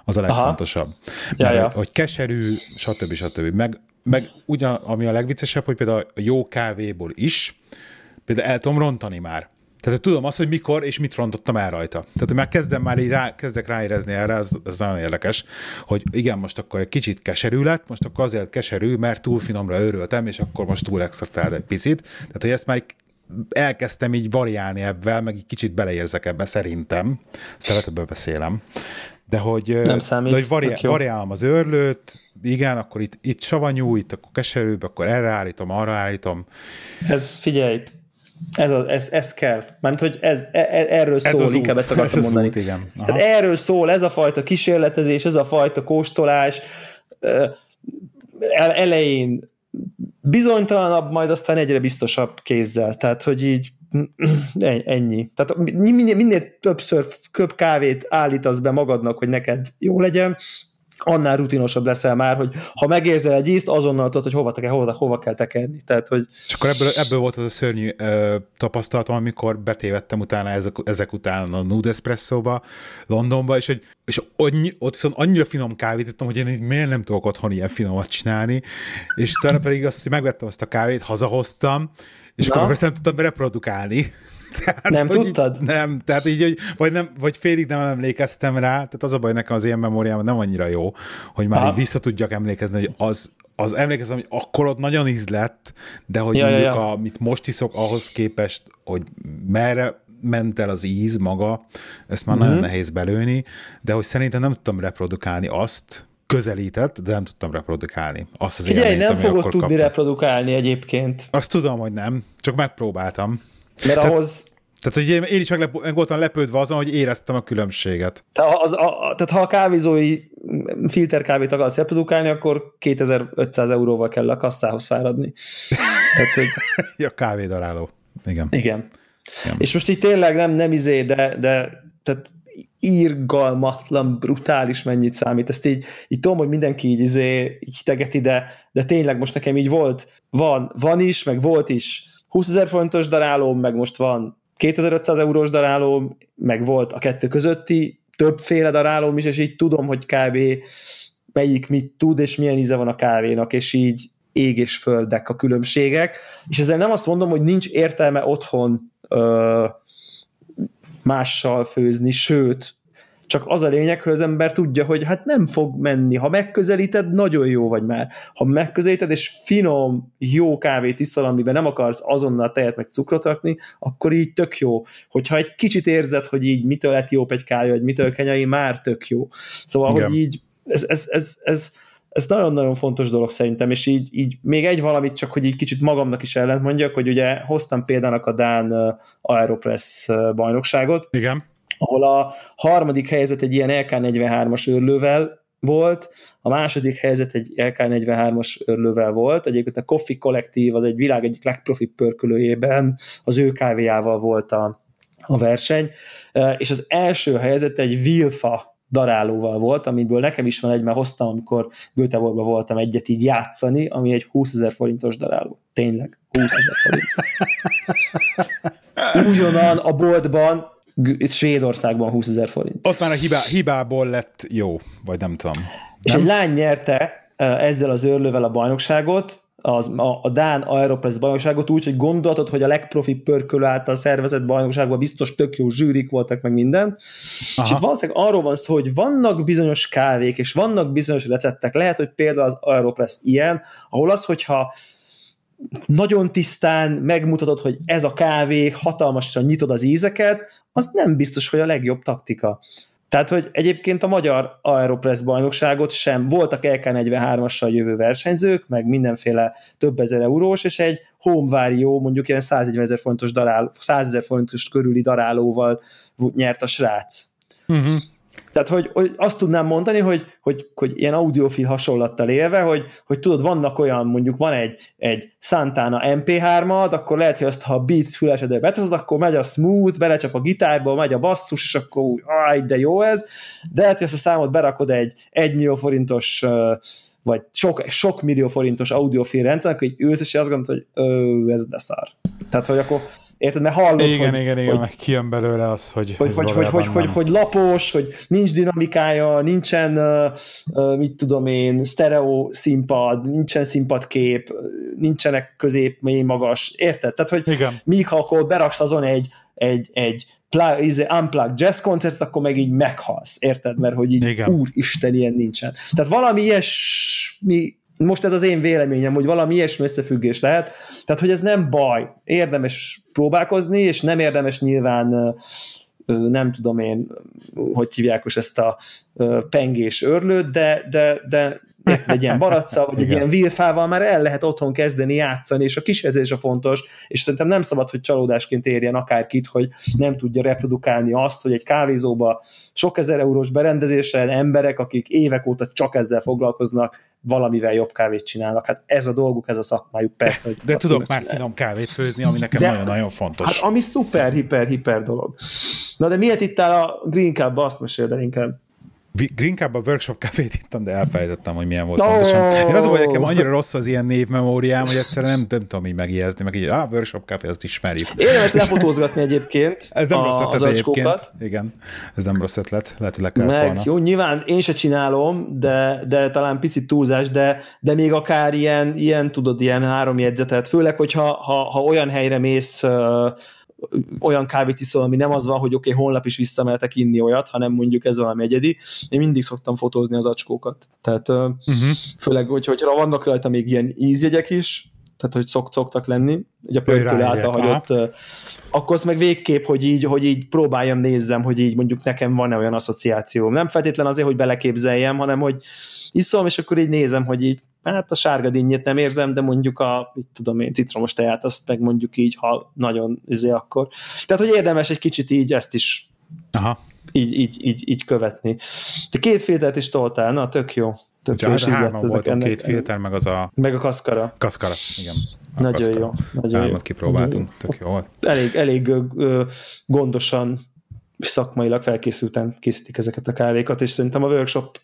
Az a legfontosabb. Ja, mert, ja. Hogy keserű, stb. stb. Meg meg ugyan, ami a legviccesebb, hogy például a jó kávéból is, például el tudom rontani már. Tehát tudom azt, hogy mikor és mit rontottam el rajta. Tehát, hogy már kezdem már így rá, kezdek ráérezni erre, ez, ez nagyon érdekes, hogy igen, most akkor egy kicsit keserű lett, most akkor azért keserű, mert túl finomra őröltem, és akkor most túl extraktált egy picit. Tehát, hogy ezt már elkezdtem így variálni ebben, meg egy kicsit beleérzek ebbe szerintem. Ezt ebből beszélem. De hogy, nem számít. De hogy vari, variálom az őrlőt, igen, akkor itt, itt savanyú, itt akkor keserűbb, akkor erre állítom, arra állítom. Ez, figyelj, ez, az, ez, ez kell. Mert hogy ez, e, e erről szól, ez inkább út. ezt akartam ez mondani. Út, igen. Tehát erről szól ez a fajta kísérletezés, ez a fajta kóstolás. elején bizonytalanabb, majd aztán egyre biztosabb kézzel. Tehát, hogy így ennyi. Tehát minél, minél többször köp kávét állítasz be magadnak, hogy neked jó legyen, annál rutinosabb leszel már, hogy ha megérzel egy ízt, azonnal tudod, hogy hova, te, hova, hova kell tekerni. Tehát, hogy... És akkor ebből, ebből volt az a szörnyű ö, tapasztalatom, amikor betévettem utána ezek, ezek után a Nude Espresso-ba, Londonba, és, hogy, és annyi, ott viszont annyira finom kávét ittam, hogy én így miért nem tudok otthon ilyen finomat csinálni, és utána pedig azt, hogy megvettem azt a kávét, hazahoztam, és Na? akkor persze nem tudtam reprodukálni. Tehát, nem tudtad? Így, nem, tehát így, hogy, vagy, nem, vagy félig nem emlékeztem rá, tehát az a baj nekem az ilyen memóriám nem annyira jó, hogy már ha. így vissza tudjak emlékezni, hogy az, az emlékezem, hogy akkor ott nagyon íz lett, de hogy ja, mondjuk, ja, ja. amit most iszok, ahhoz képest, hogy merre ment el az íz maga, ezt már mm-hmm. nagyon nehéz belőni, de hogy szerintem nem tudtam reprodukálni azt, közelített, de nem tudtam reprodukálni. Azt az Figyelj, élményt, nem fogod tudni kaptam. reprodukálni egyébként. Azt tudom, hogy nem, csak megpróbáltam. Mert tehát, ahhoz... Tehát, hogy én is meg, meg voltam lepődve azon, hogy éreztem a különbséget. Tehát, az, a, tehát ha a kávézói filterkávét akarsz reprodukálni, akkor 2500 euróval kell a kasszához fáradni. tehát, hogy... ja, kávédaráló. Igen. Igen. Igen. És most így tényleg nem, nem izé, de, de tehát írgalmatlan, brutális mennyit számít. Ezt így, így tudom, hogy mindenki így, izé, így hitegeti, de, de tényleg most nekem így volt, van, van is, meg volt is 20 ezer forintos darálóm, meg most van 2500 eurós darálóm, meg volt a kettő közötti többféle darálóm is, és így tudom, hogy kb. melyik mit tud, és milyen íze van a kávénak, és így ég és földek a különbségek, és ezzel nem azt mondom, hogy nincs értelme otthon ö, mással főzni, sőt, csak az a lényeg, hogy az ember tudja, hogy hát nem fog menni. Ha megközelíted, nagyon jó vagy már. Ha megközelíted, és finom, jó kávét iszol, amiben nem akarsz azonnal tejet meg cukrot rakni, akkor így tök jó. Hogyha egy kicsit érzed, hogy így mitől lett jobb egy kávé, vagy mitől kenyai, már tök jó. Szóval, Igen. hogy így ez, ez, ez, ez, ez nagyon-nagyon fontos dolog szerintem, és így, így még egy valamit csak, hogy így kicsit magamnak is ellent mondjak, hogy ugye hoztam példának a Dán Aeropress bajnokságot. Igen ahol a harmadik helyzet egy ilyen LK43-as őrlővel volt, a második helyzet egy LK43-as őrlővel volt, egyébként a Coffee Kollektív az egy világ egyik legprofibb pörkölőjében az ő kávéjával volt a, a verseny, és az első helyzet egy Vilfa darálóval volt, amiből nekem is van egy, mert hoztam, amikor Göteborgban voltam egyet így játszani, ami egy 20 ezer forintos daráló. Tényleg, 20 ezer forint. Újonnan a boltban Svédországban 20 ezer forint. Ott már a hibá, hibából lett jó, vagy nem tudom. És nem? egy lány nyerte ezzel az őrlővel a bajnokságot, az, a, a Dán Aeropress bajnokságot úgy, hogy gondoltad, hogy a legprofi pörkölő által szervezett bajnokságban biztos tök jó zsűrik voltak, meg minden. Aha. És itt valószínűleg arról van szó, hogy vannak bizonyos kávék, és vannak bizonyos receptek. Lehet, hogy például az Aeropress ilyen, ahol az, hogyha nagyon tisztán megmutatod, hogy ez a kávé, hatalmasra nyitod az ízeket, az nem biztos, hogy a legjobb taktika. Tehát, hogy egyébként a magyar Aeropress bajnokságot sem voltak LK43-assal jövő versenyzők, meg mindenféle több ezer eurós, és egy home vario, mondjuk ilyen 140 ezer fontos darál, 100 ezer fontos körüli darálóval nyert a srác. Uh-huh. Tehát, hogy, hogy azt tudnám mondani, hogy, hogy, hogy ilyen audiofil hasonlattal élve, hogy, hogy tudod, vannak olyan, mondjuk van egy, egy Santana MP3-ad, akkor lehet, hogy azt, ha a Beats fülesedbe beteszed, akkor megy a smooth, belecsap a gitárba, megy a basszus, és akkor úgy, áj, de jó ez, de lehet, hogy azt a számot berakod egy 1 millió forintos vagy sok, sok millió forintos audiofil rendszer, akkor egy ősz, azt gondolod, hogy ö, ez de szar. Tehát, hogy akkor Érted? Mert hallod, igen, hogy, igen, igen, meg kijön belőle az, hogy hogy, hogy, hogy, hogy, hogy, hogy, lapos, hogy nincs dinamikája, nincsen, uh, mit tudom én, stereo színpad, nincsen színpadkép, nincsenek közép, mély, magas, érted? Tehát, hogy igen. míg ha akkor beraksz azon egy, egy, egy izé, unplugged jazz koncert, akkor meg így meghalsz, érted? Mert hogy így, Igen. úristen, ilyen nincsen. Tehát valami ilyesmi most ez az én véleményem, hogy valami ilyesmi összefüggés lehet, tehát hogy ez nem baj, érdemes próbálkozni, és nem érdemes nyilván nem tudom én, hogy hívják most ezt a pengés örlőt, de, de, de egy ilyen baracca, vagy egy ilyen vilfával már el lehet otthon kezdeni játszani, és a kísérlés a fontos, és szerintem nem szabad, hogy csalódásként érjen akárkit, hogy nem tudja reprodukálni azt, hogy egy kávézóba sok ezer eurós berendezéssel emberek, akik évek óta csak ezzel foglalkoznak, valamivel jobb kávét csinálnak. Hát ez a dolguk, ez a szakmájuk, persze. Hogy de tudok már finom kávét főzni, ami nekem nagyon-nagyon fontos. Hát ami szuper, hiper, hiper dolog. Na de miért itt áll a Green Cup-ba, azt meséld el inkább. A workshop kávét ittam, de elfelejtettem, hogy milyen volt oh! pontosan. Én az, hogy nekem annyira rossz az ilyen névmemóriám, hogy egyszerűen nem, nem tudom így megijezni, meg így, ah, workshop kávé, azt ismerjük. Érdemes lefotózgatni egyébként Ez nem a, rossz ötlet egyébként. Igen, ez nem rossz ötlet, lehet, hogy le kell meg, volna. Jó, nyilván én se csinálom, de, de talán picit túlzás, de, de még akár ilyen, ilyen, tudod, ilyen három jegyzetet, főleg, hogyha ha, ha olyan helyre mész, olyan kávét iszol, ami nem az van, hogy oké, okay, holnap is visszamehetek inni olyat, hanem mondjuk ez valami egyedi. Én mindig szoktam fotózni az acskókat. Tehát uh-huh. főleg, hogy, hogyha vannak rajta még ilyen ízjegyek is, tehát hogy szok, szoktak lenni, ugye a pörköl által hagyott, akkor az meg végképp, hogy így, hogy így próbáljam nézzem, hogy így mondjuk nekem van-e olyan asszociáció. Nem feltétlen azért, hogy beleképzeljem, hanem hogy iszom, és akkor így nézem, hogy így, hát a sárga dinnyét nem érzem, de mondjuk a, mit tudom én, citromos teját, azt meg mondjuk így, ha nagyon izé akkor. Tehát, hogy érdemes egy kicsit így ezt is Aha. Így, így, így, így követni. De két filtert is toltál, na tök jó. Tök jó, és hárman voltunk, két filter, meg az a... Meg a kaszkara. Kaszkara, igen. A nagyon kaszkara. jó. Nagyon Hármat jó. kipróbáltunk, tök jó. Elég, elég ö, gondosan szakmailag felkészülten készítik ezeket a kávékat, és szerintem a workshop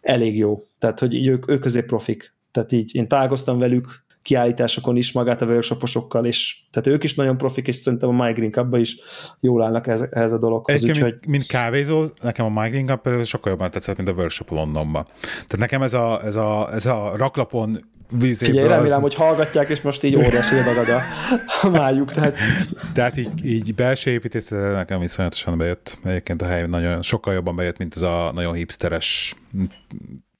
elég jó. Tehát, hogy így ők, ők profik. Tehát így én találkoztam velük, kiállításokon is magát a workshoposokkal, és tehát ők is nagyon profik, és szerintem a MyGreen cup is jól állnak ehhez, ehhez a dologhoz. Egyébként, úgyhogy... mint, mint kávézó, nekem a MyGreen Cup sokkal jobban tetszett, mint a workshop Londonban. Tehát nekem ez a, ez a, ez a raklapon vízéből. Figyelj, remélem, hogy hallgatják, és most így óriási dagad a, a májuk. Tehát, tehát így, így belső építészet nekem viszonyatosan bejött. Egyébként a hely nagyon sokkal jobban bejött, mint ez a nagyon hipsteres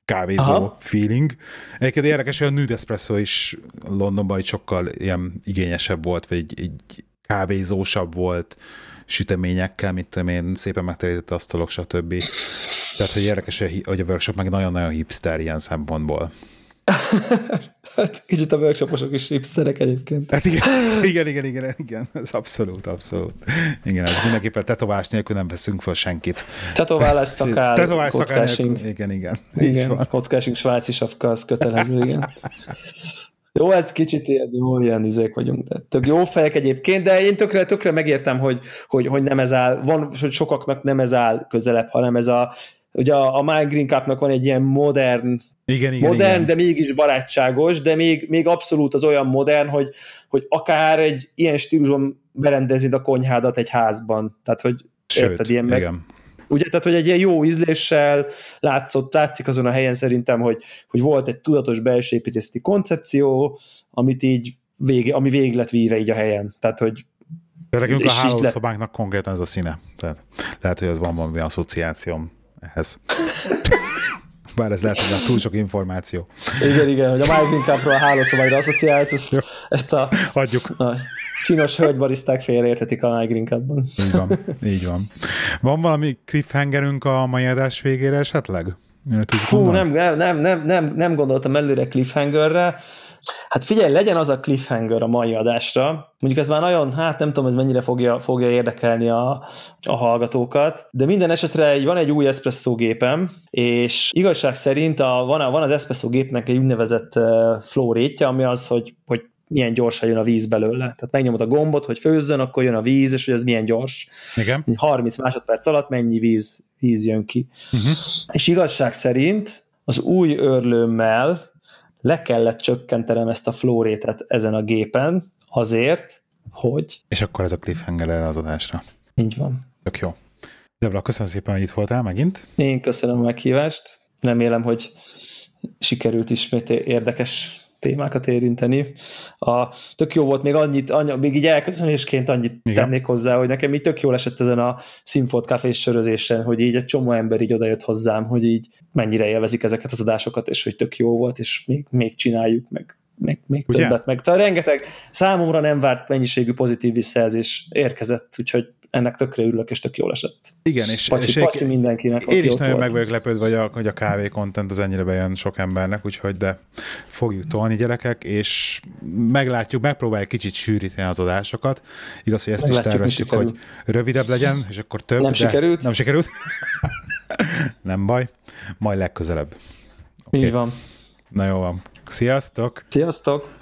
kávézó Aha. feeling. Egyébként érdekes, hogy a Nude Espresso is Londonban egy sokkal ilyen igényesebb volt, vagy egy, egy kávézósabb volt süteményekkel, mint én, szépen megterített asztalok, stb. Tehát, hogy érdekes, hogy a workshop meg nagyon-nagyon hipster ilyen szempontból. Hát kicsit a workshoposok is hipsterek egyébként. Hát igen, igen, igen, igen, igen, ez abszolút, abszolút. Igen, ez mindenképpen tetovás nélkül nem veszünk fel senkit. Tetoválás szakál, tetoválás kockásing. igen, igen. Igen, kockásing svájci sapka, az kötelező, igen. Jó, ez kicsit ilyen, jó, ilyen izék vagyunk, de tök jó fejek egyébként, de én tökre, tökre megértem, hogy, hogy, hogy nem ez áll, van, hogy sokaknak nem ez áll közelebb, hanem ez a ugye a, a My Green Cup-nak van egy ilyen modern, igen, igen, modern, igen. de mégis barátságos, de még, még abszolút az olyan modern, hogy, hogy akár egy ilyen stílusban berendezid a konyhádat egy házban. Tehát, hogy Sőt, érted, ilyen meg, igen. Ugye, tehát, hogy egy ilyen jó ízléssel látszott, látszik azon a helyen szerintem, hogy, hogy volt egy tudatos belső építészeti koncepció, amit így vége, ami végig lett víve így a helyen. Tehát, hogy de nekünk a hálószobánknak konkrétan ez a színe. Tehát lehet, hogy ez van valami asszociációm ehhez. Bár ez lehet, hogy túl sok információ. Igen, igen, hogy a Mike Cupról a hálószobára asszociált, ezt, ezt a, Hagyjuk. a csinos hölgybariszták félreérthetik a Mike Cupban. Így van, így van. Van valami cliffhangerünk a mai adás végére esetleg? Fú, nem, nem, nem, nem, nem gondoltam előre cliffhangerre. Hát figyelj, legyen az a cliffhanger a mai adásra. Mondjuk ez már nagyon, hát nem tudom, ez mennyire fogja, fogja érdekelni a, a hallgatókat, de minden esetre van egy új espresso gépem, és igazság szerint a, van, a, van az espresso gépnek egy úgynevezett uh, flow rate ami az, hogy, hogy milyen gyorsan jön a víz belőle. Tehát megnyomod a gombot, hogy főzzön, akkor jön a víz, és hogy ez milyen gyors. Igen. 30 másodperc alatt mennyi víz, víz jön ki. Uh-huh. És igazság szerint az új örlőmmel le kellett csökkentenem ezt a flórétet ezen a gépen azért, hogy... És akkor ez a cliffhanger erre az adásra. Így van. Tök jó. Debra, köszönöm szépen, hogy itt voltál megint. Én köszönöm a meghívást. Remélem, hogy sikerült ismét érdekes témákat érinteni. A, tök jó volt még annyit, annyi, még így elköszönésként annyit Igen. tennék hozzá, hogy nekem így tök jól esett ezen a Színfolt kafés sörözésen, hogy így egy csomó ember így odajött hozzám, hogy így mennyire élvezik ezeket az adásokat, és hogy tök jó volt, és még, még csináljuk, meg még, még többet, meg tehát rengeteg számomra nem várt mennyiségű pozitív visszajelzés érkezett, úgyhogy ennek tökre ürülök, és tök jól esett. Igen, és, pacsi, és pacsi mindenkinek. Én is nagyon meg vagyok lepődve, hogy a, hogy a kávé content az ennyire bejön sok embernek, úgyhogy de fogjuk tolni gyerekek, és meglátjuk, megpróbáljuk kicsit sűríteni az adásokat. Igaz, hogy ezt meglátjuk, is terveztük, hogy rövidebb legyen, és akkor több. Nem sikerült. Nem sikerült. nem baj, majd legközelebb. Okay. Így van. Na jó van. Sziasztok! Sziasztok!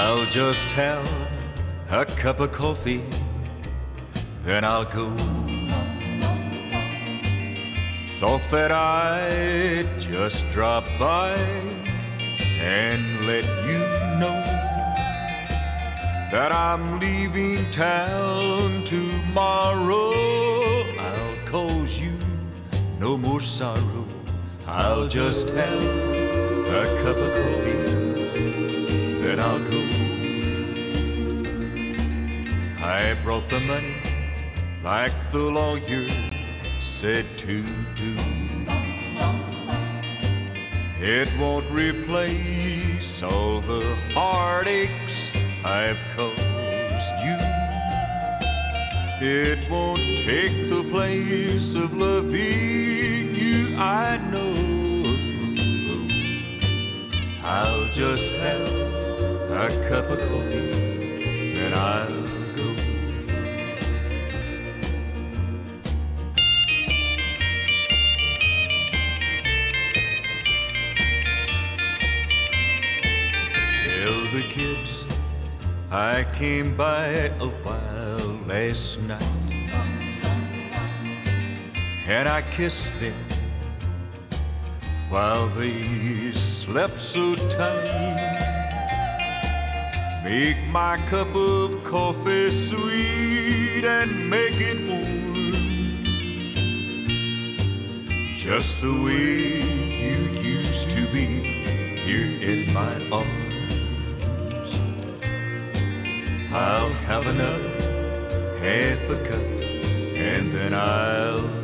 I'll just have a cup of coffee, then I'll go. Thought that I'd just drop by and let you know that I'm leaving town tomorrow. I'll cause you no more sorrow. I'll just have a cup of coffee then I'll go. I brought the money like the lawyer said to do. It won't replace all the heartaches I've caused you. It won't take the place of loving you, I know. I'll just have a cup of coffee, then I'll I came by a while last night and I kissed them while they slept so tight. Make my cup of coffee sweet and make it warm. Just the way you used to be here in my arms. I'll have another half a cup and then I'll